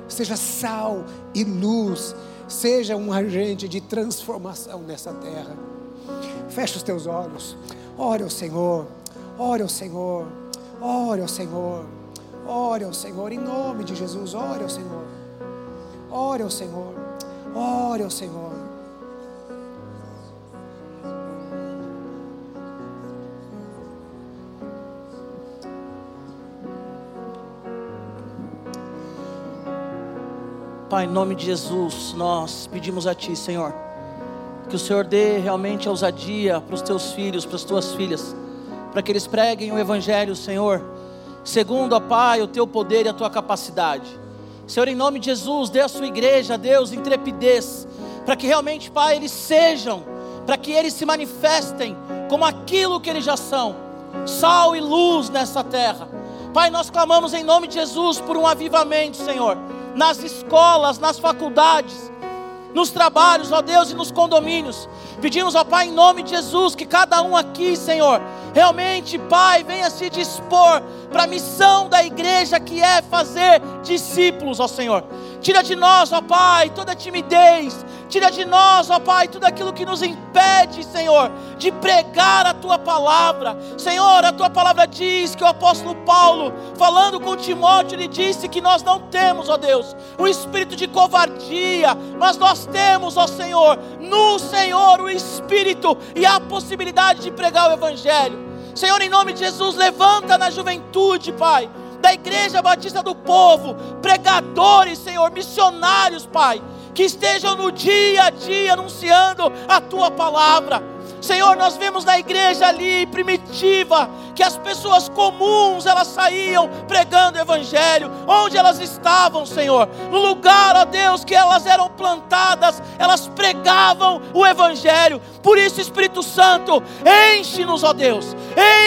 seja sal e luz, seja um agente de transformação nessa terra. Feche os teus olhos, ore ao Senhor, ore ao Senhor, ore ao Senhor. Ore ao Senhor, em nome de Jesus, ore ao Senhor. Ore ao Senhor, ore ao Senhor. Pai, em nome de Jesus, nós pedimos a Ti, Senhor, que o Senhor dê realmente ousadia para os Teus filhos, para as Tuas filhas, para que eles preguem o Evangelho, Senhor segundo, ó Pai, o teu poder e a tua capacidade. Senhor, em nome de Jesus, dê à sua igreja, Deus, intrepidez, para que realmente, Pai, eles sejam, para que eles se manifestem como aquilo que eles já são, sal e luz nessa terra. Pai, nós clamamos em nome de Jesus por um avivamento, Senhor, nas escolas, nas faculdades, nos trabalhos, ó Deus, e nos condomínios. Pedimos, ó Pai, em nome de Jesus, que cada um aqui, Senhor, realmente, Pai, venha se dispor para a missão da igreja que é fazer discípulos, ó Senhor. Tira de nós, ó Pai, toda timidez, Tira de nós, ó Pai, tudo aquilo que nos impede, Senhor, de pregar a tua palavra. Senhor, a tua palavra diz que o apóstolo Paulo, falando com Timóteo, ele disse que nós não temos, ó Deus, o espírito de covardia, mas nós temos, ó Senhor, no Senhor o espírito e a possibilidade de pregar o evangelho. Senhor, em nome de Jesus, levanta na juventude, Pai, da Igreja Batista do Povo, pregadores, Senhor, missionários, Pai que estejam no dia a dia anunciando a tua palavra. Senhor, nós vemos na igreja ali primitiva que as pessoas comuns elas saíam pregando o evangelho. Onde elas estavam, Senhor? No lugar, ó Deus, que elas eram plantadas, elas pregavam o evangelho. Por isso, Espírito Santo, enche-nos, ó Deus.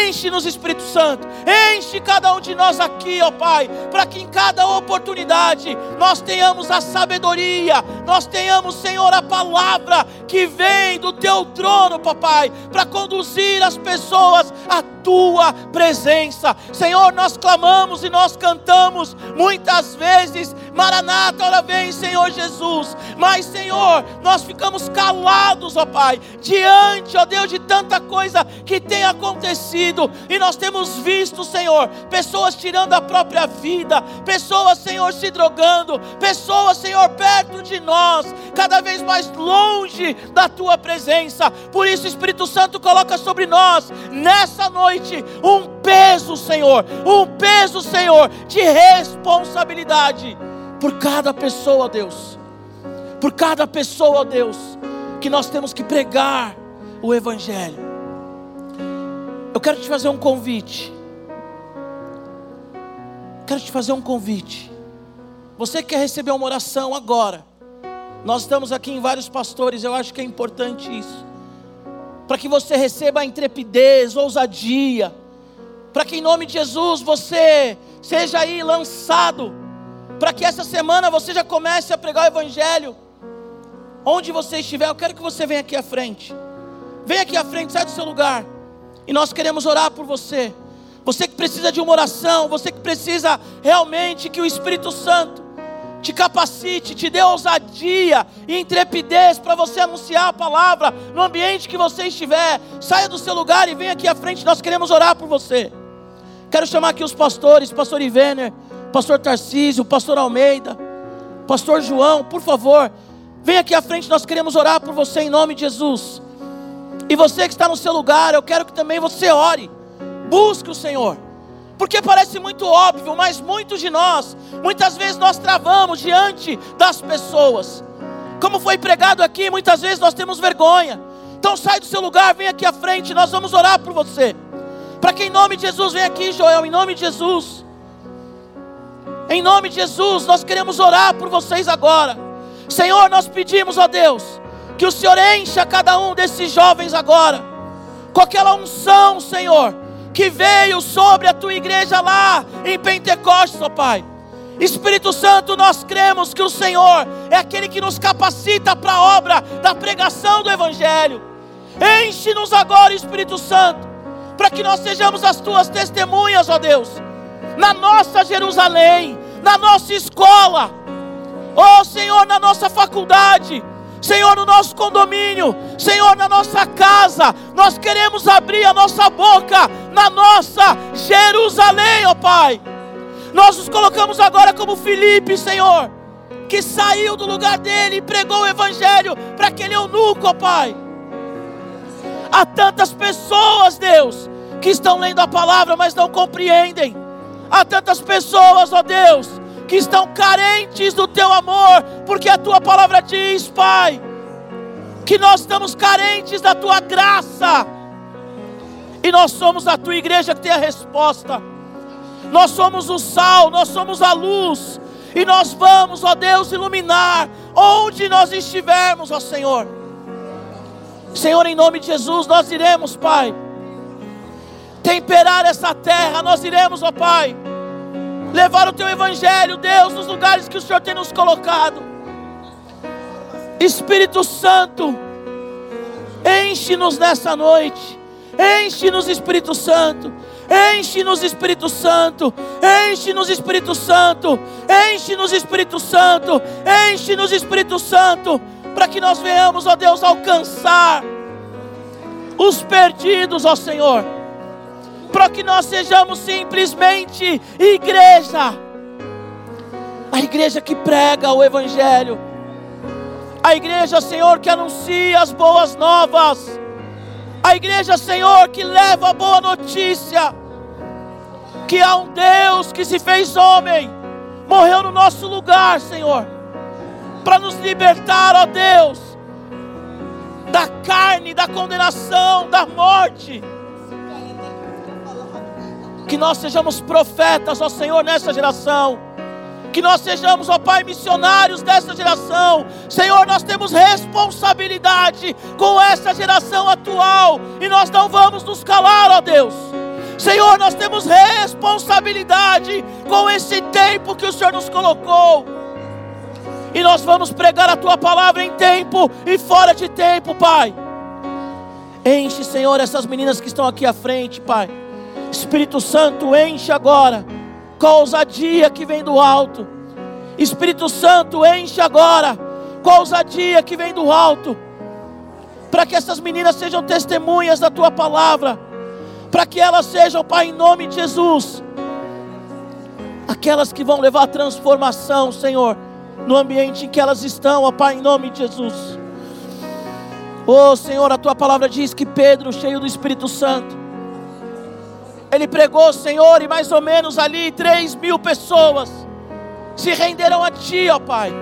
Enche-nos, Espírito Santo. Enche cada um de nós aqui, ó Pai, para que em cada oportunidade nós tenhamos a sabedoria, nós tenhamos, Senhor, a palavra que vem do teu trono, papai, para conduzir as pessoas a tua presença. Senhor, nós clamamos e nós cantamos muitas vezes, Maranata, ora vem, Senhor Jesus. Mas, Senhor, nós ficamos calados, ó Pai, diante, ó Deus, de tanta coisa que tem acontecido, e nós temos visto, Senhor, pessoas tirando a própria vida, pessoas, Senhor, se drogando, pessoas, Senhor, perto de nós, cada vez mais longe da tua presença. Por isso, Espírito Santo, coloca sobre nós, nessa noite, noite um peso, Senhor, um peso, Senhor, de responsabilidade por cada pessoa, Deus, por cada pessoa, Deus, que nós temos que pregar o Evangelho. Eu quero te fazer um convite. Quero te fazer um convite. Você que quer receber uma oração agora. Nós estamos aqui em vários pastores, eu acho que é importante isso para que você receba a intrepidez, ousadia, para que em nome de Jesus você seja aí lançado, para que essa semana você já comece a pregar o Evangelho, onde você estiver, eu quero que você venha aqui à frente, venha aqui à frente, sai do seu lugar, e nós queremos orar por você. Você que precisa de uma oração, você que precisa realmente que o Espírito Santo te capacite, te dê ousadia e intrepidez para você anunciar a palavra no ambiente que você estiver. Saia do seu lugar e venha aqui à frente, nós queremos orar por você. Quero chamar aqui os pastores, pastor Ivener, pastor Tarcísio, pastor Almeida, pastor João, por favor, venha aqui à frente, nós queremos orar por você em nome de Jesus. E você que está no seu lugar, eu quero que também você ore. Busque o Senhor. Porque parece muito óbvio, mas muitos de nós, muitas vezes nós travamos diante das pessoas. Como foi pregado aqui, muitas vezes nós temos vergonha. Então sai do seu lugar, vem aqui à frente, nós vamos orar por você. Para que em nome de Jesus, vem aqui, Joel, em nome de Jesus. Em nome de Jesus, nós queremos orar por vocês agora. Senhor, nós pedimos, ó Deus, que o Senhor encha cada um desses jovens agora, com aquela unção, Senhor, que veio sobre a tua igreja lá em Pentecostes, ó Pai. Espírito Santo, nós cremos que o Senhor é aquele que nos capacita para a obra da pregação do Evangelho. Enche-nos agora, Espírito Santo, para que nós sejamos as tuas testemunhas, ó Deus, na nossa Jerusalém, na nossa escola, ó Senhor, na nossa faculdade, Senhor, no nosso condomínio, Senhor, na nossa casa, nós queremos abrir a nossa boca na nossa Jerusalém, ó Pai. Nós nos colocamos agora como Felipe, Senhor, que saiu do lugar dele e pregou o Evangelho para aquele eunuco, ó Pai. Há tantas pessoas, Deus, que estão lendo a palavra, mas não compreendem. Há tantas pessoas, ó Deus, que estão carentes do teu amor, porque a tua palavra diz, Pai, que nós estamos carentes da tua graça, e nós somos a tua igreja que tem a resposta. Nós somos o sal, nós somos a luz, e nós vamos, ó Deus, iluminar onde nós estivermos, ó Senhor. Senhor, em nome de Jesus, nós iremos, Pai, temperar essa terra, nós iremos, ó Pai levar o teu evangelho, Deus, nos lugares que o Senhor tem nos colocado. Espírito Santo, enche-nos nessa noite. Enche-nos, Espírito Santo. Enche-nos, Espírito Santo. Enche-nos, Espírito Santo. Enche-nos, Espírito Santo. Enche-nos, Espírito Santo. Para que nós venhamos, ó Deus, alcançar os perdidos, ó Senhor para que nós sejamos simplesmente igreja. A igreja que prega o Evangelho, a igreja, Senhor, que anuncia as boas novas, a igreja, Senhor, que leva a boa notícia, que há um Deus que se fez homem, morreu no nosso lugar, Senhor, para nos libertar, ó Deus, da carne, da condenação, da morte que nós sejamos profetas, ó Senhor, nessa geração. Que nós sejamos, ó Pai, missionários dessa geração. Senhor, nós temos responsabilidade com essa geração atual e nós não vamos nos calar, ó Deus. Senhor, nós temos responsabilidade com esse tempo que o Senhor nos colocou. E nós vamos pregar a tua palavra em tempo e fora de tempo, Pai. Enche, Senhor, essas meninas que estão aqui à frente, Pai. Espírito Santo, enche agora com a ousadia que vem do alto. Espírito Santo, enche agora com a ousadia que vem do alto. Para que essas meninas sejam testemunhas da tua palavra. Para que elas sejam, Pai, em nome de Jesus. Aquelas que vão levar transformação, Senhor, no ambiente em que elas estão, ó Pai, em nome de Jesus. Oh Senhor, a tua palavra diz que Pedro, cheio do Espírito Santo, ele pregou, Senhor, e mais ou menos ali três mil pessoas se renderam a Ti, ó Pai.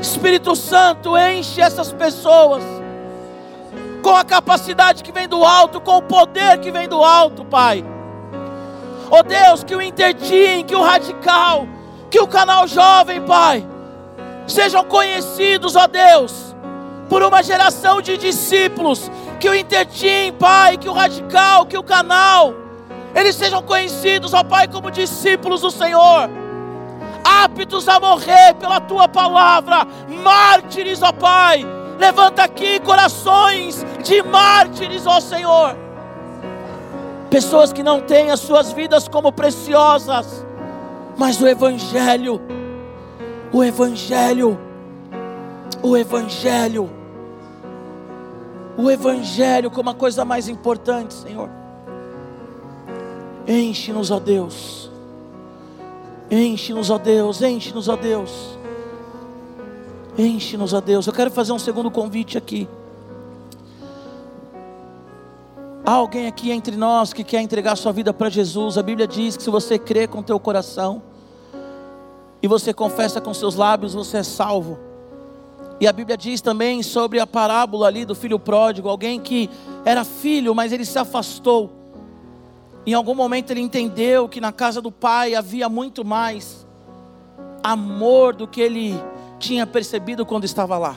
Espírito Santo, enche essas pessoas com a capacidade que vem do alto, com o poder que vem do alto, Pai. Ó oh Deus, que o Intertim, que o Radical, que o canal Jovem, Pai, sejam conhecidos, ó Deus, por uma geração de discípulos. Que o Intertim, Pai, que o Radical, que o canal, eles sejam conhecidos, ó Pai, como discípulos do Senhor, aptos a morrer pela tua palavra, mártires, ó Pai. Levanta aqui corações de mártires, ó Senhor. Pessoas que não têm as suas vidas como preciosas, mas o Evangelho, o Evangelho, o Evangelho, o Evangelho como a coisa mais importante, Senhor. Enche-nos, ó Deus. Enche-nos, ó Deus. Enche-nos, ó Deus. Enche-nos, ó Deus. Eu quero fazer um segundo convite aqui. Há alguém aqui entre nós que quer entregar sua vida para Jesus. A Bíblia diz que se você crê com teu coração e você confessa com seus lábios, você é salvo. E a Bíblia diz também sobre a parábola ali do filho pródigo, alguém que era filho, mas ele se afastou. Em algum momento ele entendeu que na casa do pai havia muito mais amor do que ele tinha percebido quando estava lá.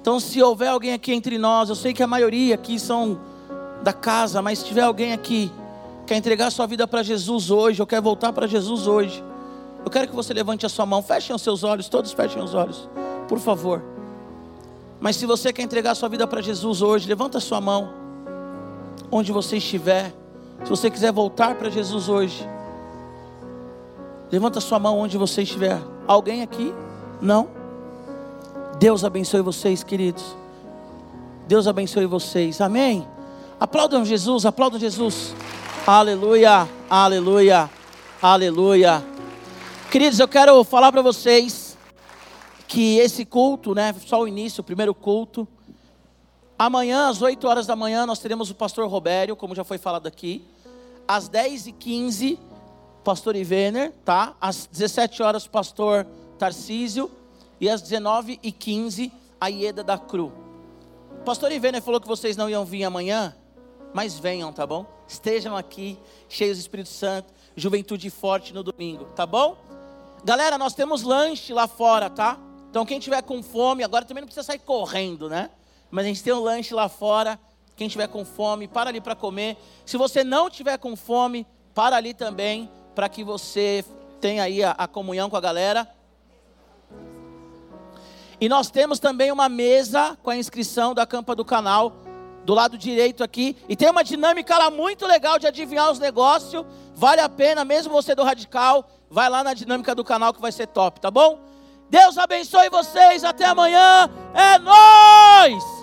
Então, se houver alguém aqui entre nós, eu sei que a maioria aqui são da casa, mas se tiver alguém aqui que quer entregar sua vida para Jesus hoje, ou quer voltar para Jesus hoje, eu quero que você levante a sua mão, fechem os seus olhos, todos fechem os olhos, por favor. Mas se você quer entregar sua vida para Jesus hoje, levanta a sua mão onde você estiver. Se você quiser voltar para Jesus hoje, levanta sua mão onde você estiver. Alguém aqui? Não? Deus abençoe vocês, queridos. Deus abençoe vocês. Amém. Aplaudam Jesus, aplaudam Jesus. Aleluia, aleluia, aleluia. Queridos, eu quero falar para vocês que esse culto, né, só o início, o primeiro culto, Amanhã, às 8 horas da manhã, nós teremos o pastor Robério, como já foi falado aqui. Às 10 e 15 pastor Ivener, tá? Às 17 horas, pastor Tarcísio. E às 19 e 15 a Ieda da Cru. O pastor Ivener falou que vocês não iam vir amanhã, mas venham, tá bom? Estejam aqui, cheios do Espírito Santo, juventude forte no domingo, tá bom? Galera, nós temos lanche lá fora, tá? Então quem tiver com fome, agora também não precisa sair correndo, né? Mas a gente tem um lanche lá fora. Quem tiver com fome, para ali para comer. Se você não tiver com fome, para ali também, para que você tenha aí a, a comunhão com a galera. E nós temos também uma mesa com a inscrição da campa do canal, do lado direito aqui. E tem uma dinâmica lá muito legal de adivinhar os negócios. Vale a pena, mesmo você do radical, vai lá na dinâmica do canal que vai ser top, tá bom? Deus abençoe vocês, até amanhã. É nós.